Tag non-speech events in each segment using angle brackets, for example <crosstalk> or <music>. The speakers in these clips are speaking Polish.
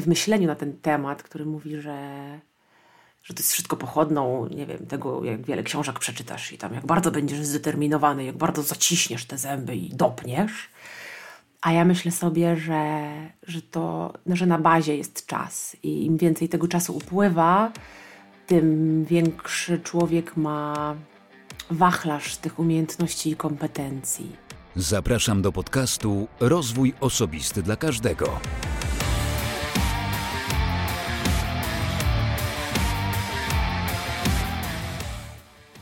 wymyśleniu na ten temat, który mówi, że, że to jest wszystko pochodną, nie wiem, tego, jak wiele książek przeczytasz i tam jak bardzo będziesz zdeterminowany, jak bardzo zaciśniesz te zęby i dopniesz. A ja myślę sobie, że, że to, że na bazie jest czas i im więcej tego czasu upływa, tym większy człowiek ma wachlarz tych umiejętności i kompetencji. Zapraszam do podcastu Rozwój Osobisty dla Każdego.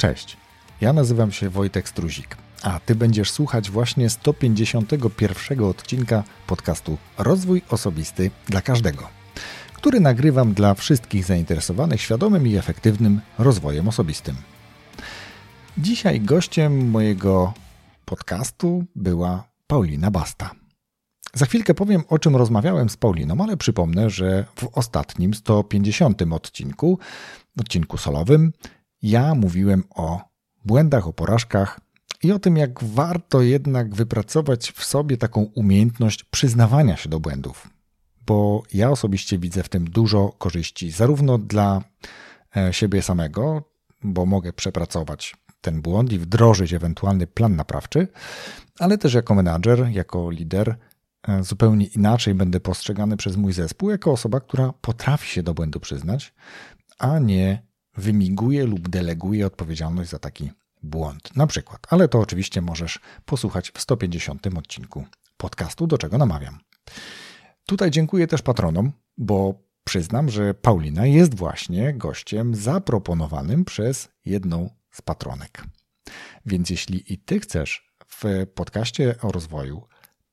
Cześć, ja nazywam się Wojtek Struzik, a Ty będziesz słuchać właśnie 151 odcinka podcastu Rozwój Osobisty dla Każdego, który nagrywam dla wszystkich zainteresowanych świadomym i efektywnym rozwojem osobistym. Dzisiaj gościem mojego podcastu była Paulina Basta. Za chwilkę powiem, o czym rozmawiałem z Pauliną, ale przypomnę, że w ostatnim 150 odcinku, odcinku solowym, ja mówiłem o błędach, o porażkach i o tym, jak warto jednak wypracować w sobie taką umiejętność przyznawania się do błędów. Bo ja osobiście widzę w tym dużo korzyści, zarówno dla e, siebie samego, bo mogę przepracować ten błąd i wdrożyć ewentualny plan naprawczy, ale też jako menadżer, jako lider e, zupełnie inaczej będę postrzegany przez mój zespół jako osoba, która potrafi się do błędu przyznać, a nie wymiguje lub deleguje odpowiedzialność za taki błąd. Na przykład, ale to oczywiście możesz posłuchać w 150 odcinku podcastu, do czego namawiam. Tutaj dziękuję też patronom, bo przyznam, że Paulina jest właśnie gościem zaproponowanym przez jedną z patronek. Więc jeśli i ty chcesz w podcaście o rozwoju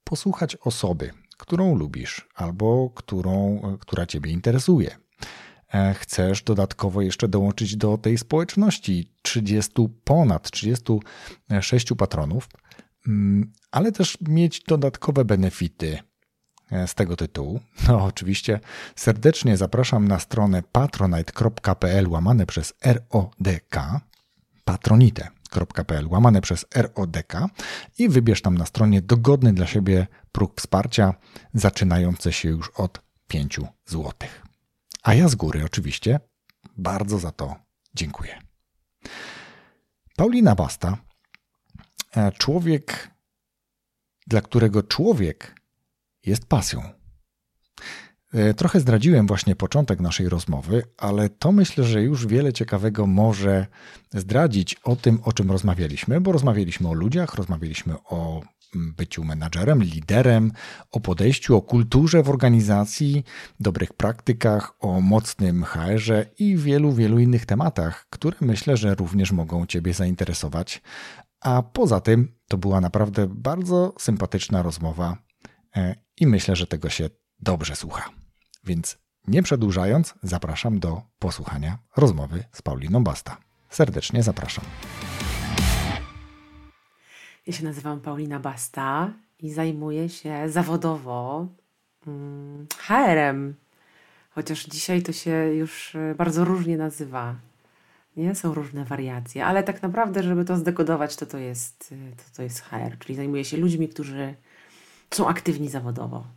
posłuchać osoby, którą lubisz albo którą, która ciebie interesuje, chcesz dodatkowo jeszcze dołączyć do tej społeczności 30 ponad 36 patronów, mm, ale też mieć dodatkowe benefity e, z tego tytułu, <laughs> no oczywiście serdecznie zapraszam na stronę patronite.pl łamane przez RODK patronite.pl łamane przez RODK i wybierz tam na stronie dogodny dla siebie próg wsparcia zaczynający się już od 5 zł. A ja z góry oczywiście bardzo za to dziękuję. Paulina Basta, e, człowiek, dla którego człowiek jest pasją. E, trochę zdradziłem właśnie początek naszej rozmowy, ale to myślę, że już wiele ciekawego może zdradzić o tym, o czym rozmawialiśmy, bo rozmawialiśmy o ludziach, rozmawialiśmy o byciu menadżerem, liderem, o podejściu, o kulturze w organizacji, dobrych praktykach, o mocnym HR-ze i wielu, wielu innych tematach, które myślę, że również mogą Ciebie zainteresować. A poza tym to była naprawdę bardzo sympatyczna rozmowa e, i myślę, że tego się dobrze słucha. Więc nie przedłużając, zapraszam do posłuchania rozmowy z Pauliną Basta. Serdecznie zapraszam. Ja się nazywam Paulina Basta i zajmuję się zawodowo hmm, HR-em. Chociaż dzisiaj to się już e, bardzo różnie nazywa. Nie? Są różne wariacje, ale tak naprawdę, żeby to zdekodować, to to jest, e, to, to jest HR, czyli zajmuję się ludźmi, którzy są aktywni zawodowo.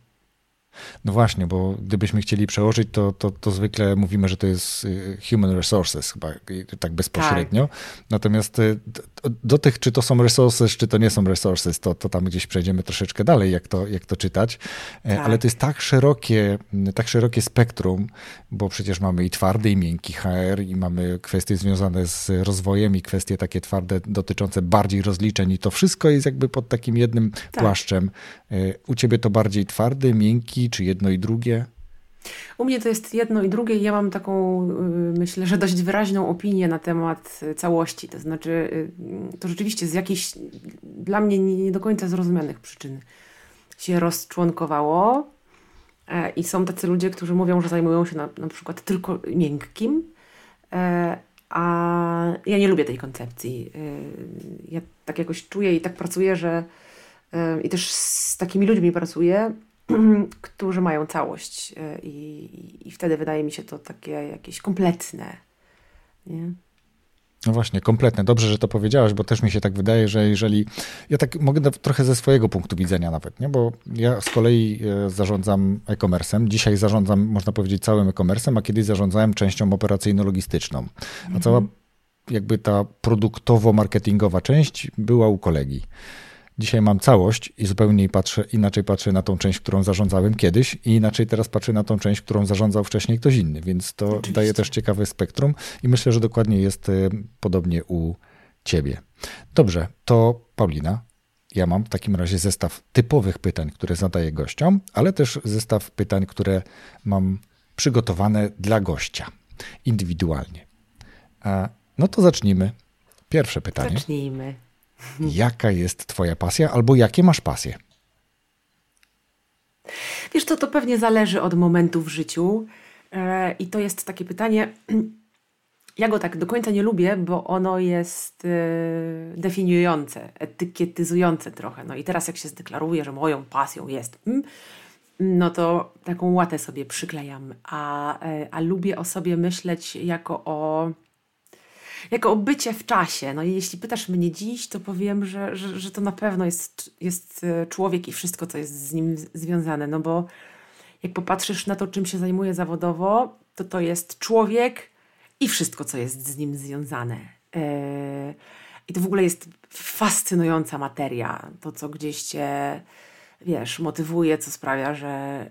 No właśnie, bo gdybyśmy chcieli przełożyć, to, to, to zwykle mówimy, że to jest y, human resources, chyba tak bezpośrednio. Tak. Natomiast y, do, do, tych, czy to są resources, czy to nie są resources, to, to tam gdzieś przejdziemy troszeczkę dalej, jak to, jak to czytać. E, tak. Ale to jest tak szerokie, tak szerokie spektrum, bo przecież mamy i twardy, i miękki HR, i mamy kwestie związane z rozwojem, i kwestie takie twarde dotyczące bardziej rozliczeń, i to wszystko jest jakby pod takim jednym tak. płaszczem. E, u ciebie to bardziej twardy, miękki, czy jedno i drugie? U mnie to jest jedno i drugie. Ja mam taką, y, myślę, że dość wyraźną opinię na temat y, całości. To znaczy, y, to rzeczywiście z jakichś dla mnie nie do końca zrozumianych przyczyn się rozczłonkowało. E, I są tacy ludzie, którzy mówią, że zajmują się na, na przykład tylko miękkim. E, a ja nie lubię tej koncepcji. E, ja tak jakoś czuję i tak pracuję, że i też z takimi ludźmi pracuję, <clears throat> którzy mają całość e, i, i wtedy wydaje mi się to takie jakieś kompletne. Nie? No właśnie, kompletne. Dobrze, że to powiedziałaś, bo też mi się tak wydaje, że jeżeli. Ja tak mogę trochę ze swojego punktu widzenia nawet, nie? bo ja z kolei e, zarządzam e-commerce'em. Dzisiaj zarządzam, można powiedzieć, całym e-commerce'em, a kiedyś zarządzałem częścią operacyjno-logistyczną. A cała jakby ta produktowo-marketingowa część była u kolegi. Dzisiaj mam całość i zupełnie patrzę, inaczej patrzę na tą część, którą zarządzałem kiedyś i inaczej teraz patrzę na tą część, którą zarządzał wcześniej ktoś inny, więc to Oczywiście. daje też ciekawe spektrum i myślę, że dokładnie jest e, podobnie u ciebie. Dobrze, to Paulina, ja mam w takim razie zestaw typowych pytań, które zadaję gościom, ale też zestaw pytań, które mam przygotowane dla gościa indywidualnie. No to zacznijmy. Pierwsze pytanie. Zacznijmy. Jaka jest Twoja pasja albo jakie masz pasje? Wiesz, to, to pewnie zależy od momentu w życiu. E, I to jest takie pytanie. <clears throat> Ja go tak do końca nie lubię, bo ono jest e, definiujące, etykietyzujące trochę. No i teraz, jak się zdeklaruję, że moją pasją jest, no to taką łatę sobie przyklejam. A, e, a lubię o sobie myśleć jako o jako bycie w czasie. No i jeśli pytasz mnie dziś, to powiem, że, że, że to na pewno jest, jest e, człowiek i wszystko, co jest z nim związane. No bo jak popatrzysz na to, czym się zajmuje zawodowo, to to jest człowiek i wszystko, co jest z nim związane. Yy, I to w ogóle jest fascynująca materia. To, co gdzieś cię, wiesz, motywuje, co sprawia, że,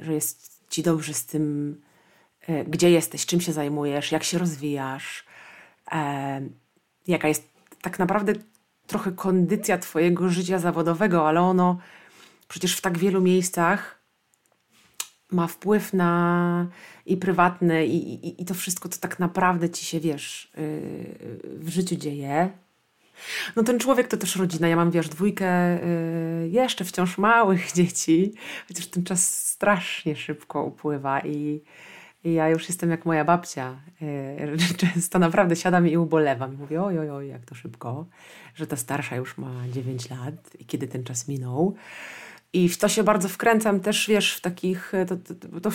yy, że jest ci dobrze z tym, gdzie jesteś, czym się zajmujesz, jak się rozwijasz, e, jaka jest tak naprawdę trochę kondycja Twojego życia zawodowego, ale ono przecież w tak wielu miejscach ma wpływ na i prywatne, i, i, i to wszystko, co tak naprawdę ci się wiesz, yy, w życiu dzieje. No ten człowiek to też rodzina. Ja mam, wiesz, dwójkę yy, jeszcze wciąż małych <laughs> dzieci, chociaż ten czas strasznie szybko upływa i ja już jestem jak moja babcia. E, <laughs> często naprawdę siadam i ubolewam. Mówię, oj, oj, oj, jak to szybko, że ta starsza już ma 9 lat i kiedy ten czas minął. I w to się bardzo wkręcam też, wiesz, w takich, to, to, to,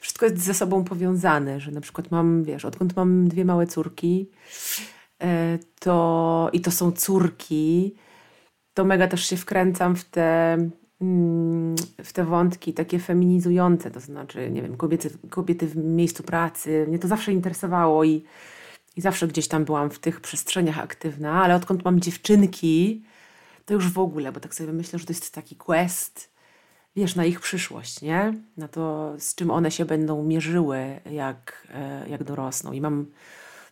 wszystko jest ze sobą powiązane, że na przykład mam, wiesz, odkąd mam dwie małe córki, e, to i to są córki, to mega też się wkręcam w te w te wątki takie feminizujące, to znaczy, nie wiem, kobiety, kobiety w miejscu pracy. Mnie to zawsze interesowało i, i zawsze gdzieś tam byłam w tych przestrzeniach aktywna, ale odkąd mam dziewczynki, to już w ogóle, bo tak sobie myślę, że to jest taki quest, wiesz, na ich przyszłość, nie? Na to, z czym one się będą mierzyły, jak, e, jak dorosną. I mam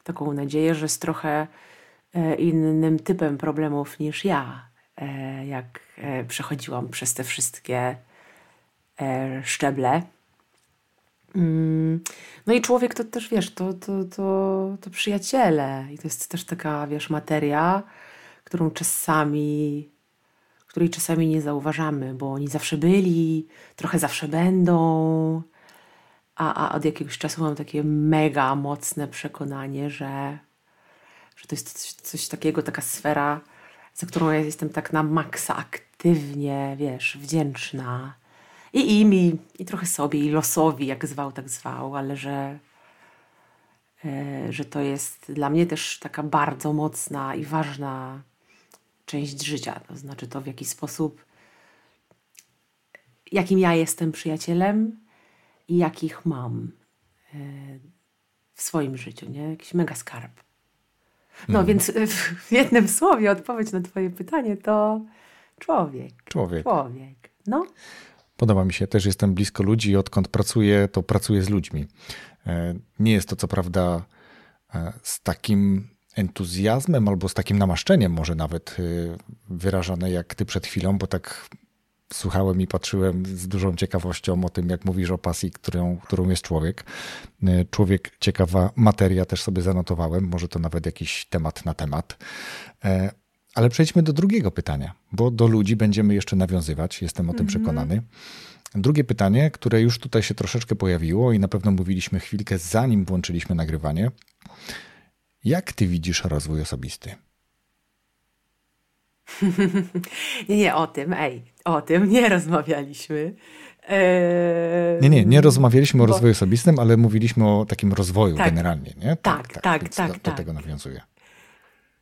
taką nadzieję, że z trochę e, innym typem problemów niż ja, jak e, przechodziłam przez te wszystkie e, szczeble. Mm, no i człowiek to też, wiesz, to, to, to, to przyjaciele. I to jest też taka, wiesz, materia, którą czasami, której czasami nie zauważamy, bo oni zawsze byli, trochę zawsze będą. A, a od jakiegoś czasu mam takie mega mocne przekonanie, że, że to jest coś, coś takiego, taka sfera, za którą ja jestem tak na maksa aktywnie, wiesz, wdzięczna. I im, i, i trochę sobie, i losowi, jak zwał, tak zwał, ale że, e, że to jest dla mnie też taka bardzo mocna i ważna część życia. To znaczy to, w jaki sposób, jakim ja jestem przyjacielem i jakich mam e, w swoim życiu, nie? Jakiś mega skarb. No, więc w jednym słowie odpowiedź na Twoje pytanie to człowiek. Człowiek. Człowiek. No. Podoba mi się, też jestem blisko ludzi i odkąd pracuję, to pracuję z ludźmi. E, nie jest to co prawda e, z takim entuzjazmem albo z takim namaszczeniem może nawet e, wyrażane jak ty przed chwilą, bo tak słuchałem i patrzyłem z dużą ciekawością o tym, jak mówisz o pasji, którą, którą jest człowiek. E, człowiek, ciekawa materia, też sobie zanotowałem, może to nawet jakiś temat na temat. E, ale przejdźmy do drugiego pytania, bo do ludzi będziemy jeszcze nawiązywać, jestem o tym -hmm. przekonany. Drugie pytanie, które już tutaj się troszeczkę pojawiło i na pewno mówiliśmy chwilkę zanim włączyliśmy nagrywanie. Jak ty widzisz rozwój osobisty? <laughs> nie, o tym, ej, o tym nie rozmawialiśmy. Eee, Nie, nie, nie rozmawialiśmy o rozwoju osobistym, ale mówiliśmy o takim rozwoju tak, generalnie, nie? Tak, tak, tak. tak, do, do tak. tego nawiązuję.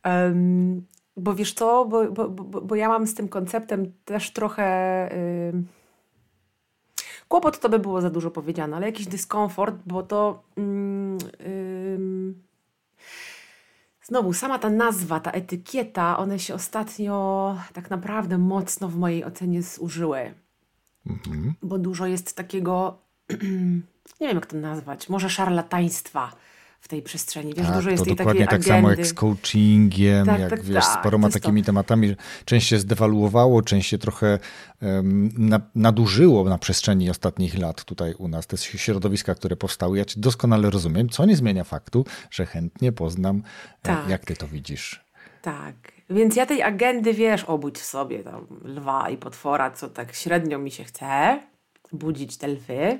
Um, bo wiesz co, bo, bo, bo, bo, ja mam z tym konceptem też trochę... Yy... Kłopot to by było za dużo powiedziane, ale jakiś dyskomfort, bo to... Yy, Znowu, sama ta nazwa, ta etykieta, one się ostatnio tak naprawdę mocno w mojej ocenie zużyły. Mhm. Bo dużo jest takiego, <clears throat> nie wiem jak to nazwać, może szarlataństwa w tej przestrzeni. Wiesz, tak, dużo jest to dokładnie tak agendy. samo jak z coachingiem, tak, jak tak, wiesz, tak, z paroma takimi to... tematami. Część się zdewaluowało, część się trochę um, na, nadużyło na przestrzeni ostatnich lat tutaj u nas. Te środowiska, które powstały, ja cię doskonale rozumiem, co nie zmienia faktu, że chętnie poznam, e, tak. jak ty to widzisz. Tak. Więc ja tej agendy, wiesz, obudź w sobie tam lwa i potwora, co tak średnio mi się chce, budzić te lwy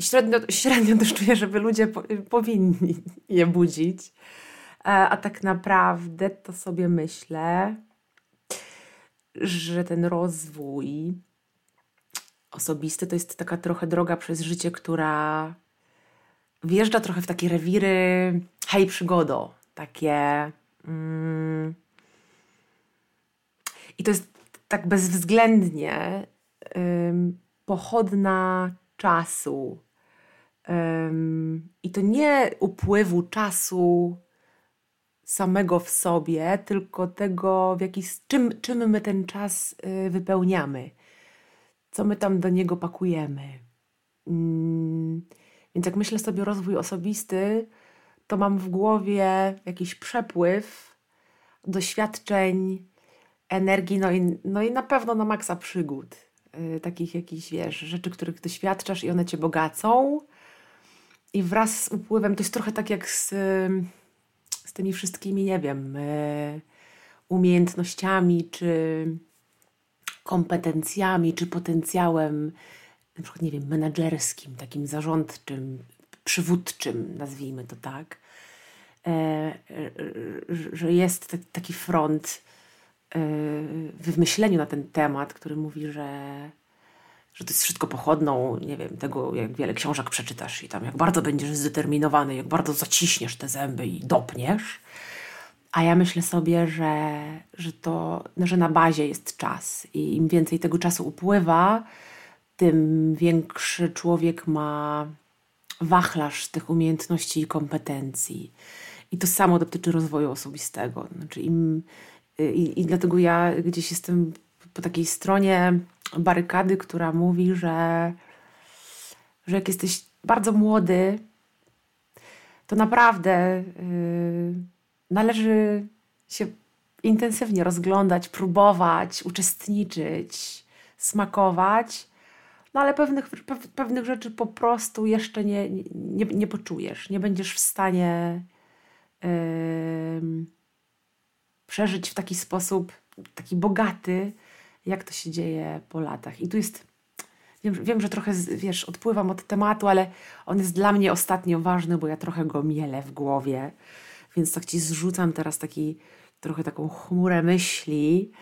średnio, średnio też czuję, żeby ludzie po, powinni je budzić. E, a tak naprawdę to sobie myślę, że ten rozwój osobisty to jest taka trochę droga przez życie, która wjeżdża trochę w takie rewiry hej przygodo, takie mm, i to jest tak bezwzględnie pochodna czasu. Um, I to nie upływu czasu samego w sobie, tylko tego, w jaki, czym, czym my ten czas y, wypełniamy, co my tam do niego pakujemy. Um, więc jak myślę sobie o rozwój osobisty, to mam w głowie jakiś przepływ doświadczeń, energii, no i, no i na pewno na maksa przygód. Y, takich jakichś, wiesz, rzeczy, których doświadczasz i one cię bogacą. I wraz z upływem, to jest trochę tak jak z, z tymi wszystkimi, nie wiem, y, umiejętnościami, czy kompetencjami, czy potencjałem, na przykład, nie wiem, menedżerskim, takim zarządczym, przywódczym, nazwijmy to tak, e, e, że jest taki front w myśleniu na ten temat, który mówi, że, że to jest wszystko pochodną, nie wiem, tego, jak wiele książek przeczytasz i tam jak bardzo będziesz zdeterminowany, jak bardzo zaciśniesz te zęby i dopniesz. A ja myślę sobie, że, że to, że na bazie jest czas i im więcej tego czasu upływa, tym większy człowiek ma wachlarz tych umiejętności i kompetencji. I to samo dotyczy rozwoju osobistego. Znaczy, im, i, I dlatego ja gdzieś jestem po takiej stronie barykady, która mówi, że, że jak jesteś bardzo młody, to naprawdę yy, należy się intensywnie rozglądać, próbować, uczestniczyć, smakować, no ale pewnych, pewnych rzeczy po prostu jeszcze nie, nie, nie poczujesz, nie będziesz w stanie. Yy, przeżyć w taki sposób, taki bogaty, jak to się dzieje po latach. I tu jest, wiem, wiem że trochę, wiesz, odpływam od tematu, ale on jest dla mnie ostatnio ważny, bo ja trochę go mielę w głowie, więc tak ci zrzucam teraz taki, trochę taką chmurę myśli,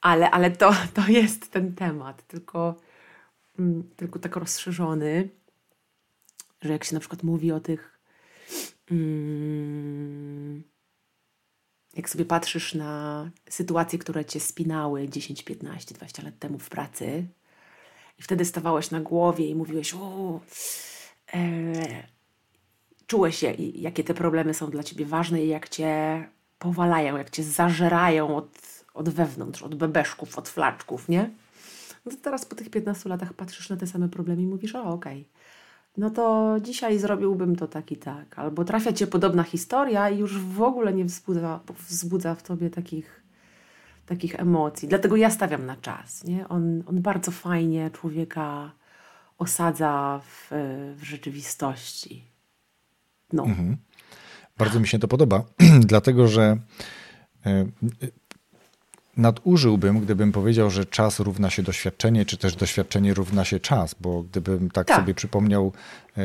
ale, ale to, <laughs> to jest ten temat, tylko, mm, tylko tak rozszerzony, że jak się na przykład mówi o tych mm, jak sobie patrzysz na sytuacje, które cię spinały 10, 15, 20 lat temu w pracy i wtedy stawałeś na głowie i mówiłeś, o, e, czułeś, jakie te problemy są dla ciebie ważne i jak cię powalają, jak cię zażerają od, od wewnątrz, od bebeszków, od flaczków, nie? No to teraz po tych 15 latach patrzysz na te same problemy i mówisz, o okej, okay no to dzisiaj zrobiłbym to tak i tak. Albo trafia cię podobna historia i już w ogóle nie wzbudza, wzbudza w tobie takich, takich emocji. Dlatego ja stawiam na czas. Nie? On, on bardzo fajnie człowieka osadza w, w rzeczywistości. No. Mhm. Bardzo mi się to podoba, <clears throat> dlatego że e, nadużyłbym, gdybym powiedział, że czas równa się doświadczenie, czy też doświadczenie równa się czas, bo gdybym tak, tak. sobie przypomniał e,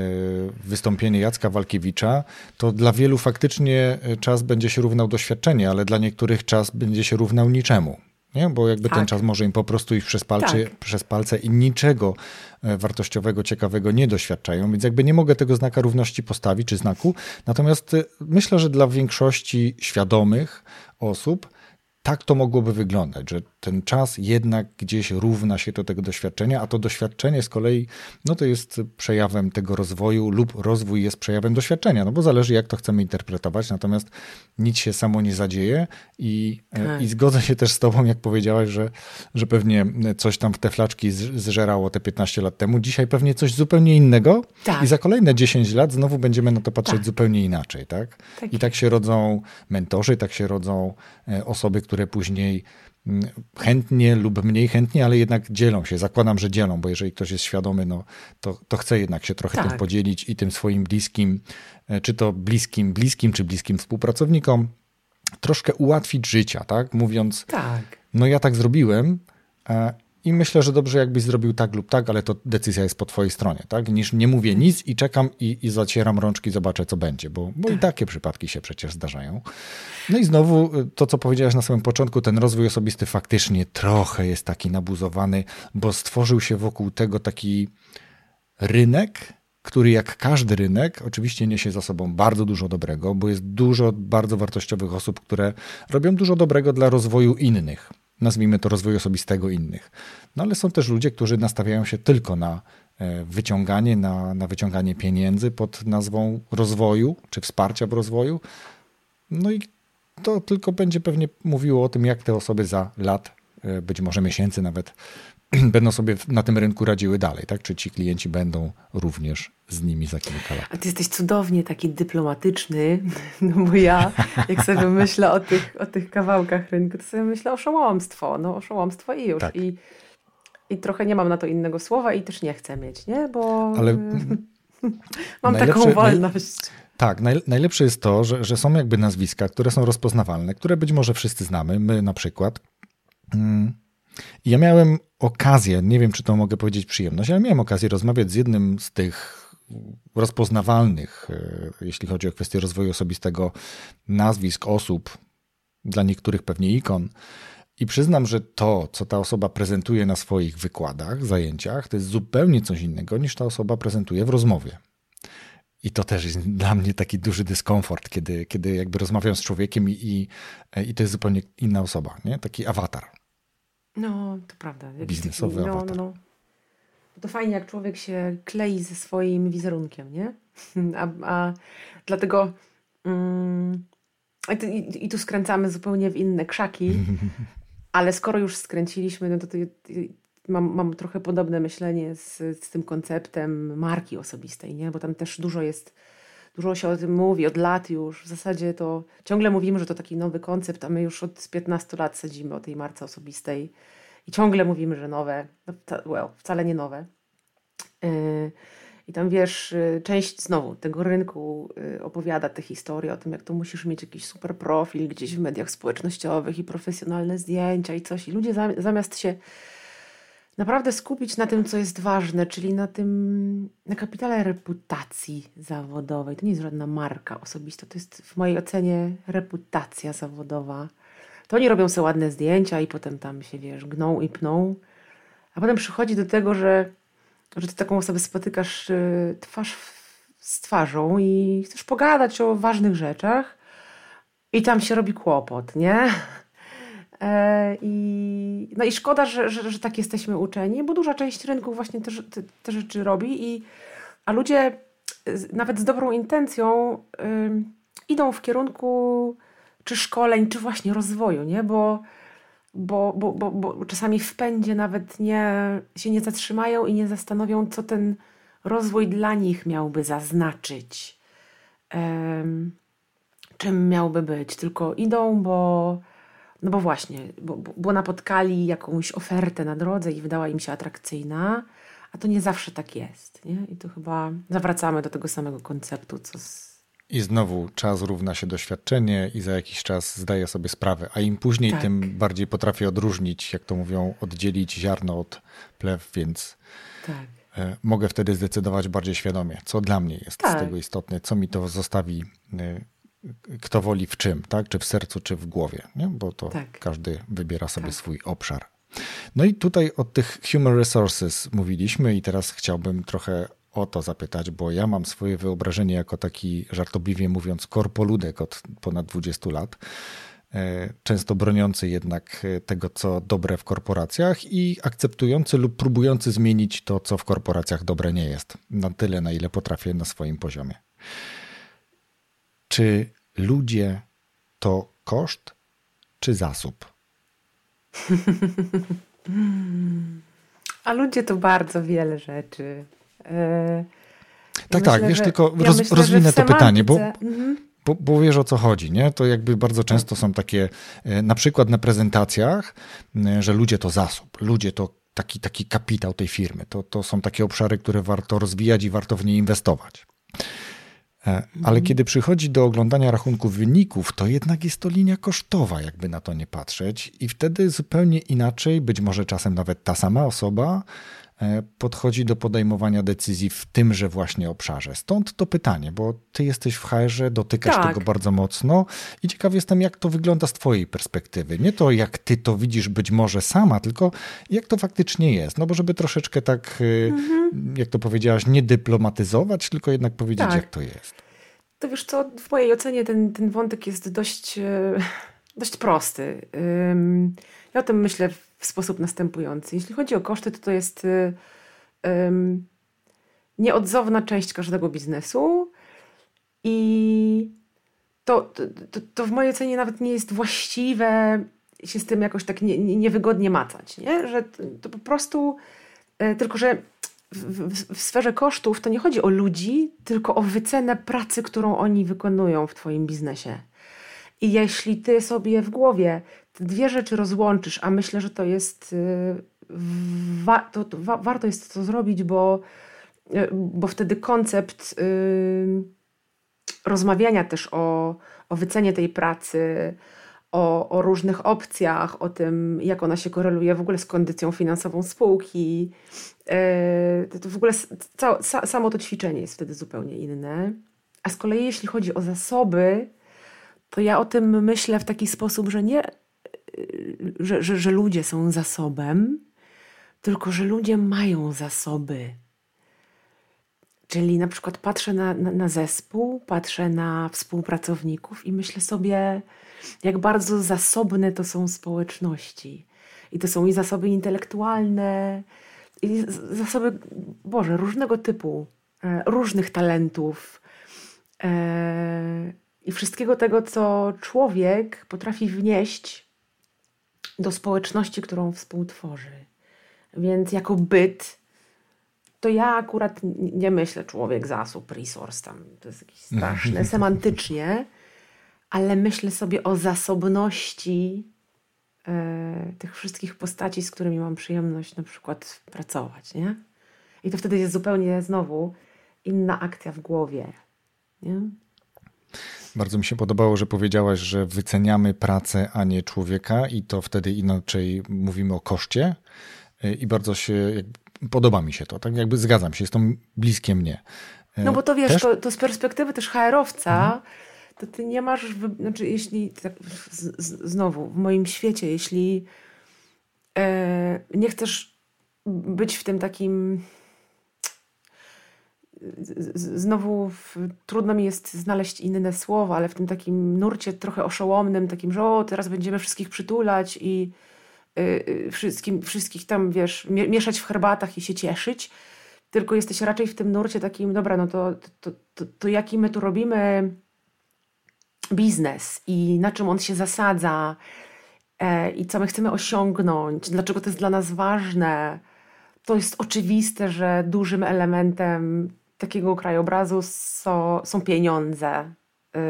wystąpienie Jacka Walkiewicza, to dla wielu faktycznie e, czas będzie się równał doświadczenie, ale dla niektórych czas będzie się równał niczemu. nie? bo jakby tak. ten czas może im po prostu iść przez palce, tak. przez palce i niczego e, wartościowego, ciekawego nie doświadczają, więc jakby nie mogę tego znaka równości postawić czy znaku. Natomiast myślę, że dla większości świadomych osób tak to mogłoby wyglądać, że ten czas jednak gdzieś równa się do tego doświadczenia, a to doświadczenie z kolei, no to jest przejawem tego rozwoju lub rozwój jest przejawem doświadczenia, no bo zależy jak to chcemy interpretować, natomiast nic się samo nie zadzieje i, tak. i zgodzę się też z tobą, jak powiedziałaś, że, że pewnie coś tam w te flaczki zżerało te 15 lat temu, dzisiaj pewnie coś zupełnie innego tak. i za kolejne 10 lat znowu będziemy na to patrzeć tak. zupełnie inaczej, tak? tak? I tak się rodzą mentorzy, tak się rodzą e, osoby, które później chętnie lub mniej chętnie, ale jednak dzielą się. Zakładam, że dzielą, bo jeżeli ktoś jest świadomy, no, to, to chce jednak się trochę tak. tym podzielić i tym swoim bliskim, e, czy to bliskim, bliskim, czy bliskim współpracownikom, troszkę ułatwić życia, tak? Mówiąc, tak. no ja tak zrobiłem, e, i myślę, że dobrze jakbyś zrobił tak lub tak, ale to decyzja jest po twojej stronie, tak? Niż nie mówię nic i czekam i, i zacieram rączki, zobaczę co będzie, bo, bo i tak. takie przypadki się przecież zdarzają. No i znowu y, to, co powiedziałeś na samym początku, ten rozwój osobisty faktycznie trochę jest taki nabuzowany, bo stworzył się wokół tego taki rynek, który jak każdy rynek oczywiście niesie za sobą bardzo dużo dobrego, bo jest dużo bardzo wartościowych osób, które robią dużo dobrego dla rozwoju innych nazwijmy to rozwoju osobistego innych. No ale są też ludzie, którzy nastawiają się tylko na e, wyciąganie, na, na wyciąganie pieniędzy pod nazwą rozwoju czy wsparcia w rozwoju. No i to tylko będzie pewnie mówiło o tym, jak te osoby za lat, e, być może miesięcy nawet, <clears throat> będą sobie na tym rynku radziły dalej, tak? Czy ci klienci będą również z nimi za kilka lat. A ty jesteś cudownie taki dyplomatyczny, <laughs> no bo ja, jak sobie myślę o tych, o tych kawałkach rynku, to sobie myślę o szołomstwo, no oszałomstwo i już. Tak. I, I trochę nie mam na to innego słowa i też nie chcę mieć, nie? Bo Ale <laughs> mam taką wolność. Tak, naj, najlepsze jest to, że, że są jakby nazwiska, które są rozpoznawalne, które być może wszyscy znamy, my na przykład. Mm ja miałem okazję, nie wiem czy to mogę powiedzieć przyjemność, ale miałem okazję rozmawiać z jednym z tych rozpoznawalnych, e, jeśli chodzi o kwestię rozwoju osobistego, nazwisk osób, dla niektórych pewnie ikon. I przyznam, że to, co ta osoba prezentuje na swoich wykładach, zajęciach, to jest zupełnie coś innego niż ta osoba prezentuje w rozmowie. I to też jest dla mnie taki duży dyskomfort, kiedy, kiedy jakby rozmawiam z człowiekiem i, i, i to jest zupełnie inna osoba, nie? taki awatar. No, to prawda. Jakiś Biznesowy taki, no, no, no. To fajnie, jak człowiek się klei ze swoim wizerunkiem, nie? <laughs> A, a dlatego mm, i, i, tu skręcamy zupełnie w inne krzaki, <laughs> ale skoro już skręciliśmy, no to, to, to mam, mam trochę podobne myślenie z, z tym konceptem marki osobistej, nie? Bo tam też dużo jest Dużo się o tym mówi od lat już. W zasadzie to ciągle mówimy, że to taki nowy koncept, a my już od 15 lat sadzimy o tej marce osobistej i ciągle mówimy, że nowe. No, well, wcale nie nowe. Yy, I tam wiesz, y, część znowu tego rynku y, opowiada te historie o tym, jak to musisz mieć jakiś super profil gdzieś w mediach społecznościowych i profesjonalne zdjęcia i coś. I ludzie zamiast się naprawdę skupić na tym, co jest ważne, czyli na tym, na kapitale reputacji zawodowej. To nie jest żadna marka osobista, to jest w mojej ocenie reputacja zawodowa. To oni robią sobie ładne zdjęcia i potem tam się, wiesz, gną i pną, a potem przychodzi do tego, że, że ty taką osobę spotykasz y, twarz z twarzą i chcesz pogadać o ważnych rzeczach i tam się robi kłopot, nie? E, I, no i szkoda, że, że, że tak jesteśmy uczeni, bo duża część rynku właśnie te, te, te rzeczy robi, i, a ludzie nawet z dobrą intencją idą w kierunku czy szkoleń, czy właśnie rozwoju, nie? Bo, bo, bo, bo, bo czasami w pędzie nawet nie, się nie zatrzymają i nie zastanowią, co ten rozwój dla nich miałby zaznaczyć. czym miałby być. Tylko idą, bo no bo właśnie, bo, bo napotkali jakąś ofertę na drodze i wydała im się atrakcyjna, a to nie zawsze tak jest. Nie? I tu chyba zawracamy do tego samego konceptu, co z... I znowu czas równa się doświadczenie i za jakiś czas zdaję sobie sprawę, a im później, tak. tym bardziej potrafię odróżnić, jak to mówią, oddzielić ziarno od plew, więc tak. E, mogę wtedy zdecydować bardziej świadomie, co dla mnie jest tak. z tego istotne, co mi to zostawi e, kto woli w czym, tak? Czy w sercu, czy w głowie, nie? Bo to tak. każdy wybiera sobie tak. swój obszar. No i tutaj o tych human resources mówiliśmy i teraz chciałbym trochę o to zapytać, bo ja mam swoje wyobrażenie jako taki, żartobliwie mówiąc, korpoludek od ponad 20 lat, e, często broniący jednak e, tego, co dobre w korporacjach i akceptujący lub próbujący zmienić to, co w korporacjach dobre nie jest, na tyle, na ile potrafię na swoim poziomie. Czy ludzie to koszt czy zasób? A ludzie to bardzo wiele rzeczy. Yy, tak, myślę, tak, wiesz, że, tylko ja roz, myślę, rozwinę to pytanie, bo, mhm. bo, bo wiesz o co chodzi, nie? To jakby bardzo często są takie, e, na przykład na prezentacjach, e, że ludzie to zasób, ludzie to taki, taki kapitał tej firmy. To, to są takie obszary, które warto rozwijać i warto w nie inwestować. E, ale kiedy przychodzi do oglądania rachunków wyników, to jednak jest to linia kosztowa, jakby na to nie patrzeć, i wtedy zupełnie inaczej, być może czasem nawet ta sama osoba, podchodzi do podejmowania decyzji w tymże właśnie obszarze. Stąd to pytanie, bo ty jesteś w HR-ze, dotykasz tak. tego bardzo mocno i ciekaw jestem, jak to wygląda z twojej perspektywy. Nie to, jak ty to widzisz być może sama, tylko jak to faktycznie jest. No bo żeby troszeczkę tak, e, mhm. jak to powiedziałaś, nie dyplomatyzować, tylko jednak powiedzieć, tak. jak to jest. To wiesz co, w mojej ocenie ten, ten wątek jest dość, e, dość prosty. Ja o tym myślę w sposób następujący. Jeśli chodzi o koszty, to to jest um, nieodzowna część każdego biznesu i to, to, to, w mojej ocenie nawet nie jest właściwe się z tym jakoś tak nie, nie, niewygodnie macać, nie? że to po prostu, e, tylko że w, w, w, sferze kosztów to nie chodzi o ludzi, tylko o wycenę pracy, którą oni wykonują w Twoim biznesie. I jeśli Ty sobie w głowie dwie rzeczy rozłączysz, a myślę, że to jest y, wa to, to, wa warto jest to zrobić, bo, y, bo wtedy koncept y, rozmawiania też o, o wycenie tej pracy, o, o, różnych opcjach, o tym, jak ona się koreluje w ogóle z kondycją finansową spółki. To, to w ogóle ca, samo to ćwiczenie jest wtedy zupełnie inne. A z kolei, jeśli chodzi o zasoby, to ja o tym myślę w taki sposób, że nie że, że, że ludzie są zasobem, tylko że ludzie mają zasoby. Czyli na przykład patrzę na, na, na, zespół, patrzę na współpracowników i myślę sobie, jak bardzo zasobne to są społeczności. I to są i zasoby intelektualne, i zasoby, Boże, różnego typu, e, różnych talentów e, i wszystkiego tego, co człowiek potrafi wnieść do społeczności, którą współtworzy. Więc jako byt, to ja akurat nie myślę człowiek, zasób, resource, tam to jest jakieś <laughs> straszne semantycznie, ale myślę sobie o zasobności e, tych wszystkich postaci, z którymi mam przyjemność na przykład pracować, nie? I to wtedy jest zupełnie znowu inna akcja w głowie, nie? Bardzo mi się podobało, że powiedziałaś, że wyceniamy pracę, a nie człowieka, i to wtedy inaczej mówimy o koszcie. I bardzo się podoba mi się to. Tak jakby zgadzam się, jest to bliskie mnie. No bo to wiesz, też... to, to, z perspektywy też HR-owca, mhm. to ty nie masz, znaczy jeśli, tak, z, z, znowu, w moim świecie, jeśli e, nie chcesz być w tym takim znowu w, trudno mi jest znaleźć inne słowo, ale w tym takim nurcie trochę oszołomnym, takim, że o, teraz będziemy wszystkich przytulać i y, wszystkim, wszystkich tam, wiesz, mieszać w herbatach i się cieszyć, tylko jesteś raczej w tym nurcie takim, dobra, no to, to, to, to jaki my tu robimy biznes i na czym on się zasadza e, i co my chcemy osiągnąć, dlaczego to jest dla nas ważne. To jest oczywiste, że dużym elementem takiego krajobrazu są, są pieniądze, yy,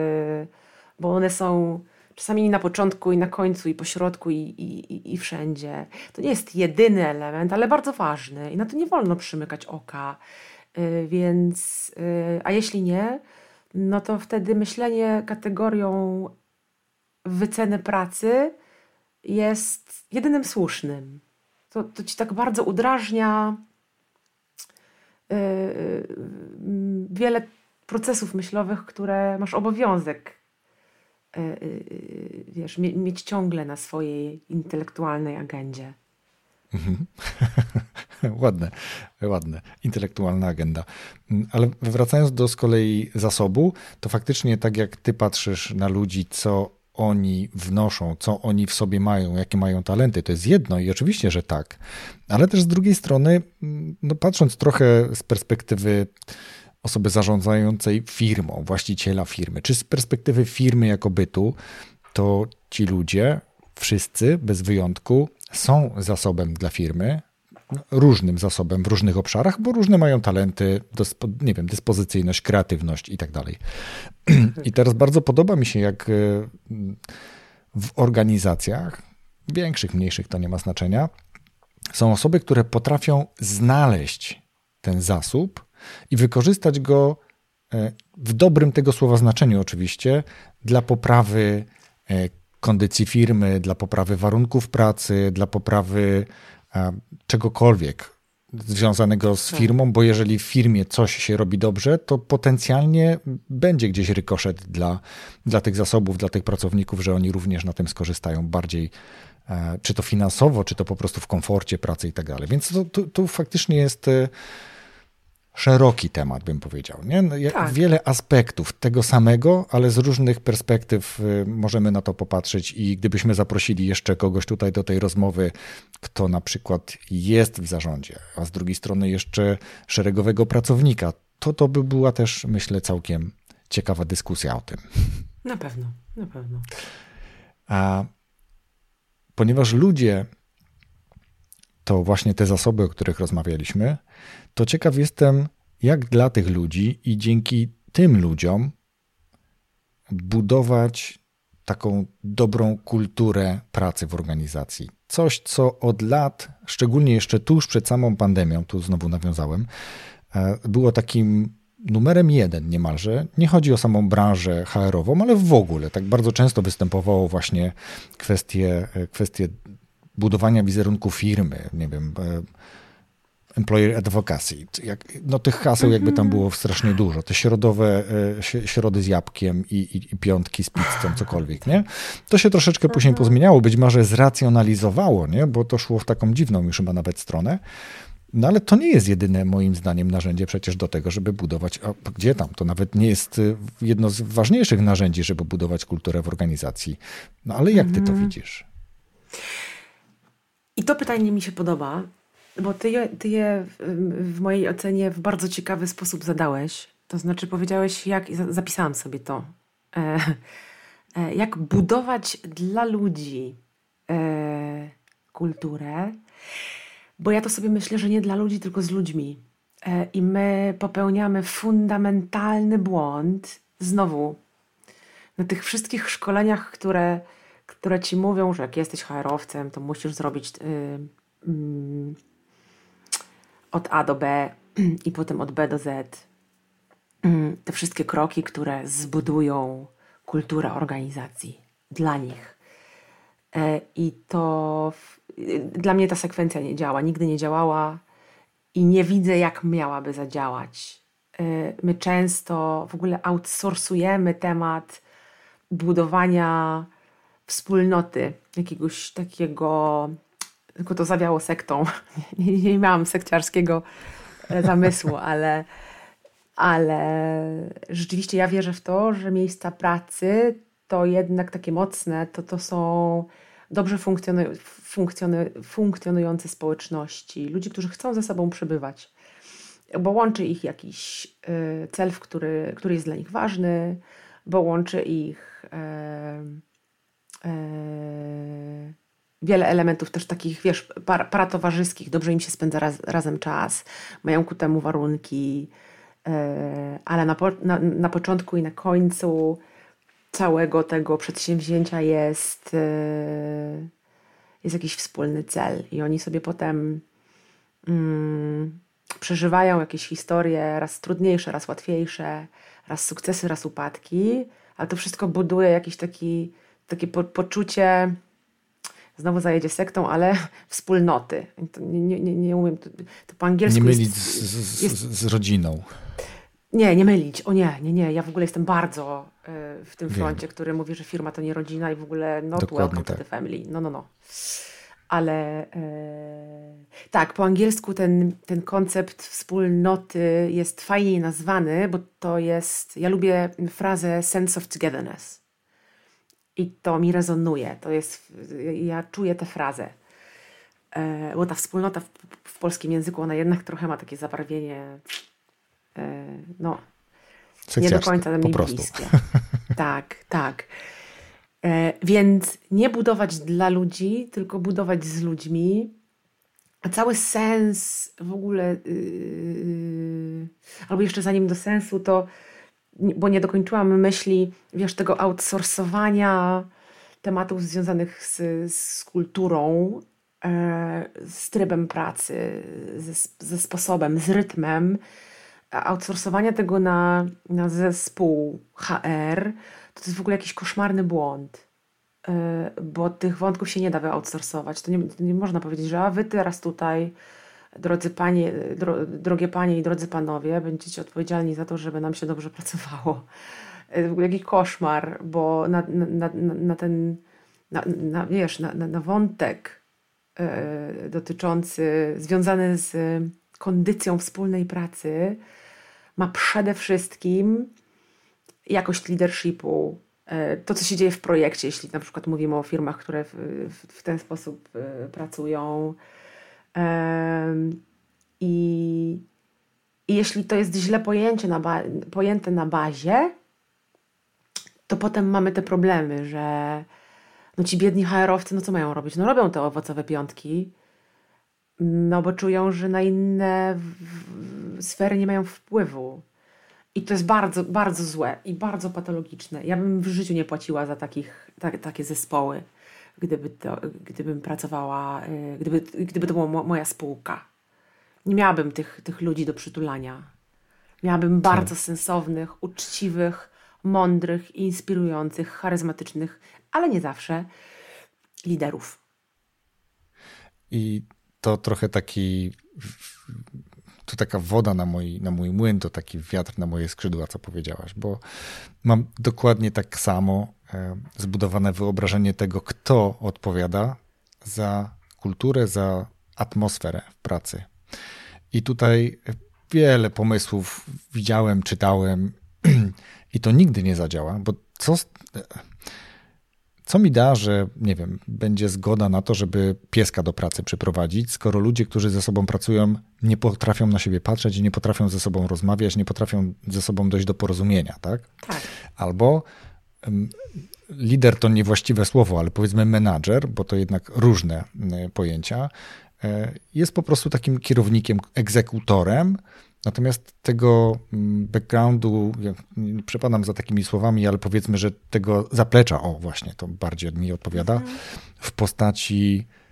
bo one są czasami na początku i na końcu i po środku i, i, i wszędzie. To nie jest jedyny element, ale bardzo ważny i na to nie wolno przymykać oka. Yy, więc, yy, a jeśli nie, no to wtedy myślenie kategorią wyceny pracy jest jedynym słusznym. To, to ci tak bardzo udrażnia Y, y, wiele procesów myślowych, które masz obowiązek wiesz, mieć ciągle na swojej intelektualnej agendzie. Mhm. <laughs> ładne, ładne. Intelektualna agenda. Ale wracając do z kolei zasobu, to faktycznie tak jak ty patrzysz na ludzi, co oni wnoszą, co oni w sobie mają, jakie mają talenty, to jest jedno i oczywiście, że tak. Ale też z drugiej strony, no patrząc trochę z perspektywy osoby zarządzającej firmą, właściciela firmy, czy z perspektywy firmy jako bytu, to ci ludzie, wszyscy bez wyjątku, są zasobem dla firmy, różnym zasobem w różnych obszarach, bo różne mają talenty, nie wiem, dyspozycyjność, kreatywność i tak dalej. I teraz bardzo podoba mi się, jak e, w organizacjach, większych, mniejszych, to nie ma znaczenia, są osoby, które potrafią znaleźć ten zasób i wykorzystać go e, w dobrym tego słowa znaczeniu, oczywiście, dla poprawy e, kondycji firmy, dla poprawy warunków pracy, dla poprawy czegokolwiek związanego z tak. firmą, bo jeżeli w firmie coś się robi dobrze, to potencjalnie będzie gdzieś rykoszet dla, dla tych zasobów, dla tych pracowników, że oni również na tym skorzystają bardziej, e, czy to finansowo, czy to po prostu w komforcie pracy i tak dalej. Więc to, to faktycznie jest e, szeroki temat, bym powiedział. Nie? Tak. Wiele aspektów tego samego, ale z różnych perspektyw y, możemy na to popatrzeć i gdybyśmy zaprosili jeszcze kogoś tutaj do tej rozmowy, kto na przykład jest w zarządzie, a z drugiej strony jeszcze szeregowego pracownika, to to by była też, myślę, całkiem ciekawa dyskusja o tym. Na pewno, na pewno. A ponieważ ludzie to właśnie te zasoby, o których rozmawialiśmy, to ciekaw jestem, jak dla tych ludzi i dzięki tym ludziom budować taką dobrą kulturę pracy w organizacji. Coś, co od lat, szczególnie jeszcze tuż przed samą pandemią, tu znowu nawiązałem, e, było takim numerem jeden niemalże. Nie chodzi o samą branżę HR-ową, ale w ogóle. Tak bardzo często występowało właśnie kwestie, e, kwestie budowania wizerunku firmy, nie wiem, e, employer advocacy. Jak, no tych haseł jakby tam było strasznie dużo. Te środowe, e, środy z jabłkiem i, i, i piątki z pizzą, cokolwiek, nie? To się troszeczkę później mhm. pozmieniało, być może zracjonalizowało, nie? Bo to szło w taką dziwną już chyba nawet stronę. No ale to nie jest jedyne moim zdaniem narzędzie przecież do tego, żeby budować, a gdzie tam, to nawet nie jest e, jedno z ważniejszych narzędzi, żeby budować kulturę w organizacji. No ale jak ty to mhm. widzisz? I to pytanie mi się podoba, bo ty je, ty je w mojej ocenie w bardzo ciekawy sposób zadałeś. To znaczy powiedziałeś, jak, zapisałam sobie to, e, e, jak budować dla ludzi e, kulturę, bo ja to sobie myślę, że nie dla ludzi, tylko z ludźmi. E, I my popełniamy fundamentalny błąd, znowu, na tych wszystkich szkoleniach, które które ci mówią, że jak jesteś HR-owcem, to musisz zrobić yy, yy, od A do B i potem od B do Z te wszystkie kroki, które zbudują kulturę organizacji dla nich. E, I to w, dla mnie ta sekwencja nie działa, nigdy nie działała i nie widzę, jak miałaby zadziałać. E, my często w ogóle outsourcujemy temat budowania wspólnoty, jakiegoś takiego, tylko to zawiało sektą. <laughs> Nie, nie miałam sekciarskiego e, zamysłu, <laughs> ale, ale rzeczywiście ja wierzę w to, że miejsca pracy to jednak takie mocne, to to są dobrze funkcjonu, funkcjonu, funkcjonujące społeczności, ludzi, którzy chcą ze sobą przebywać, bo łączy ich jakiś y, cel, który, który jest dla nich ważny, bo łączy ich y, Yy, wiele elementów też takich, wiesz, par, paratowarzyskich, dobrze im się spędza raz, razem czas, mają ku temu warunki, yy, ale na, po, na, na początku i na końcu całego tego przedsięwzięcia jest, yy, jest jakiś wspólny cel. I oni sobie potem mm, przeżywają jakieś historie, raz trudniejsze, raz łatwiejsze, raz sukcesy, raz upadki, ale to wszystko buduje jakiś taki takie po, poczucie, znowu zajedzie sektą, ale <laughs> wspólnoty. nie, nie, nie umiem, to, to po angielsku Nie mylić jest, z, z, jest, z rodziną. Nie, nie mylić. O nie, nie, nie. Ja w ogóle jestem bardzo y, w tym froncie, który mówi, że firma to nie rodzina i w ogóle not Dokładnie welcome tak. to the family. No, no, no. Ale e, tak, po angielsku ten, ten koncept wspólnoty jest fajniej nazwany, bo to jest, ja lubię frazę sense of togetherness. I to mi rezonuje. To jest, ja czuję tę frazę. E, bo ta wspólnota w, w polskim języku, ona jednak trochę ma takie zabarwienie E, no, nie do końca mi bliskie. <laughs> Tak, tak. E, więc nie budować dla ludzi, tylko budować z ludźmi. A cały sens w ogóle, yy, albo jeszcze zanim do sensu, to, bo nie dokończyłam myśli, wiesz, tego outsourcowania tematów związanych z, z kulturą, e, z trybem pracy, ze, ze sposobem, z rytmem outsourcowania tego na, na zespół HR, to, to jest w ogóle jakiś koszmarny błąd. E, bo tych wątków się nie da wyoutsourcować. To nie, nie można powiedzieć, że a wy teraz tutaj, drodzy panie, dro, drogie panie i drodzy panowie, będziecie odpowiedzialni za to, żeby nam się dobrze pracowało. E, jakiś koszmar, bo na, na, na, na ten, na, na, wiesz, na, na, wątek e, dotyczący, związany z kondycją wspólnej pracy, ma przede wszystkim jakość leadershipu, e, to, co się dzieje w projekcie, jeśli na przykład mówimy o firmach, które w, w, w ten sposób pracują. I, I, jeśli to jest źle pojęcie na pojęte na bazie, to potem mamy te problemy, że no ci biedni HR-owcy, no co mają robić? No robią te owocowe piątki, no bo czują, że na inne sfery nie mają wpływu. I to jest bardzo, bardzo złe i bardzo patologiczne. Ja bym w życiu nie płaciła za takich, ta, takie zespoły, gdyby to, gdybym pracowała, y, gdyby, gdyby to była moja spółka. Nie miałabym tych, tych ludzi do przytulania. Miałabym tak. bardzo sensownych, uczciwych, mądrych, inspirujących, charyzmatycznych, ale nie zawsze, liderów. I to trochę taki to taka woda na mój, na mój młyn, to taki wiatr na moje skrzydła, co powiedziałaś, bo mam dokładnie tak samo zbudowane wyobrażenie tego, kto odpowiada za kulturę, za atmosferę w pracy. I tutaj wiele pomysłów widziałem, czytałem <clears throat> i to nigdy nie zadziała, bo co co mi da, że nie wiem, będzie zgoda na to, żeby pieska do pracy przyprowadzić, skoro ludzie, którzy ze sobą pracują, nie potrafią na siebie patrzeć, nie potrafią ze sobą rozmawiać, nie potrafią ze sobą dojść do porozumienia, tak? Tak. Albo lider to niewłaściwe słowo, ale powiedzmy menadżer, bo to jednak różne pojęcia, y, jest po prostu takim kierownikiem, egzekutorem, Natomiast tego backgroundu, ja nie przepadam za takimi słowami, ale powiedzmy, że tego zaplecza, o właśnie, to bardziej mi odpowiada, mhm. w postaci e,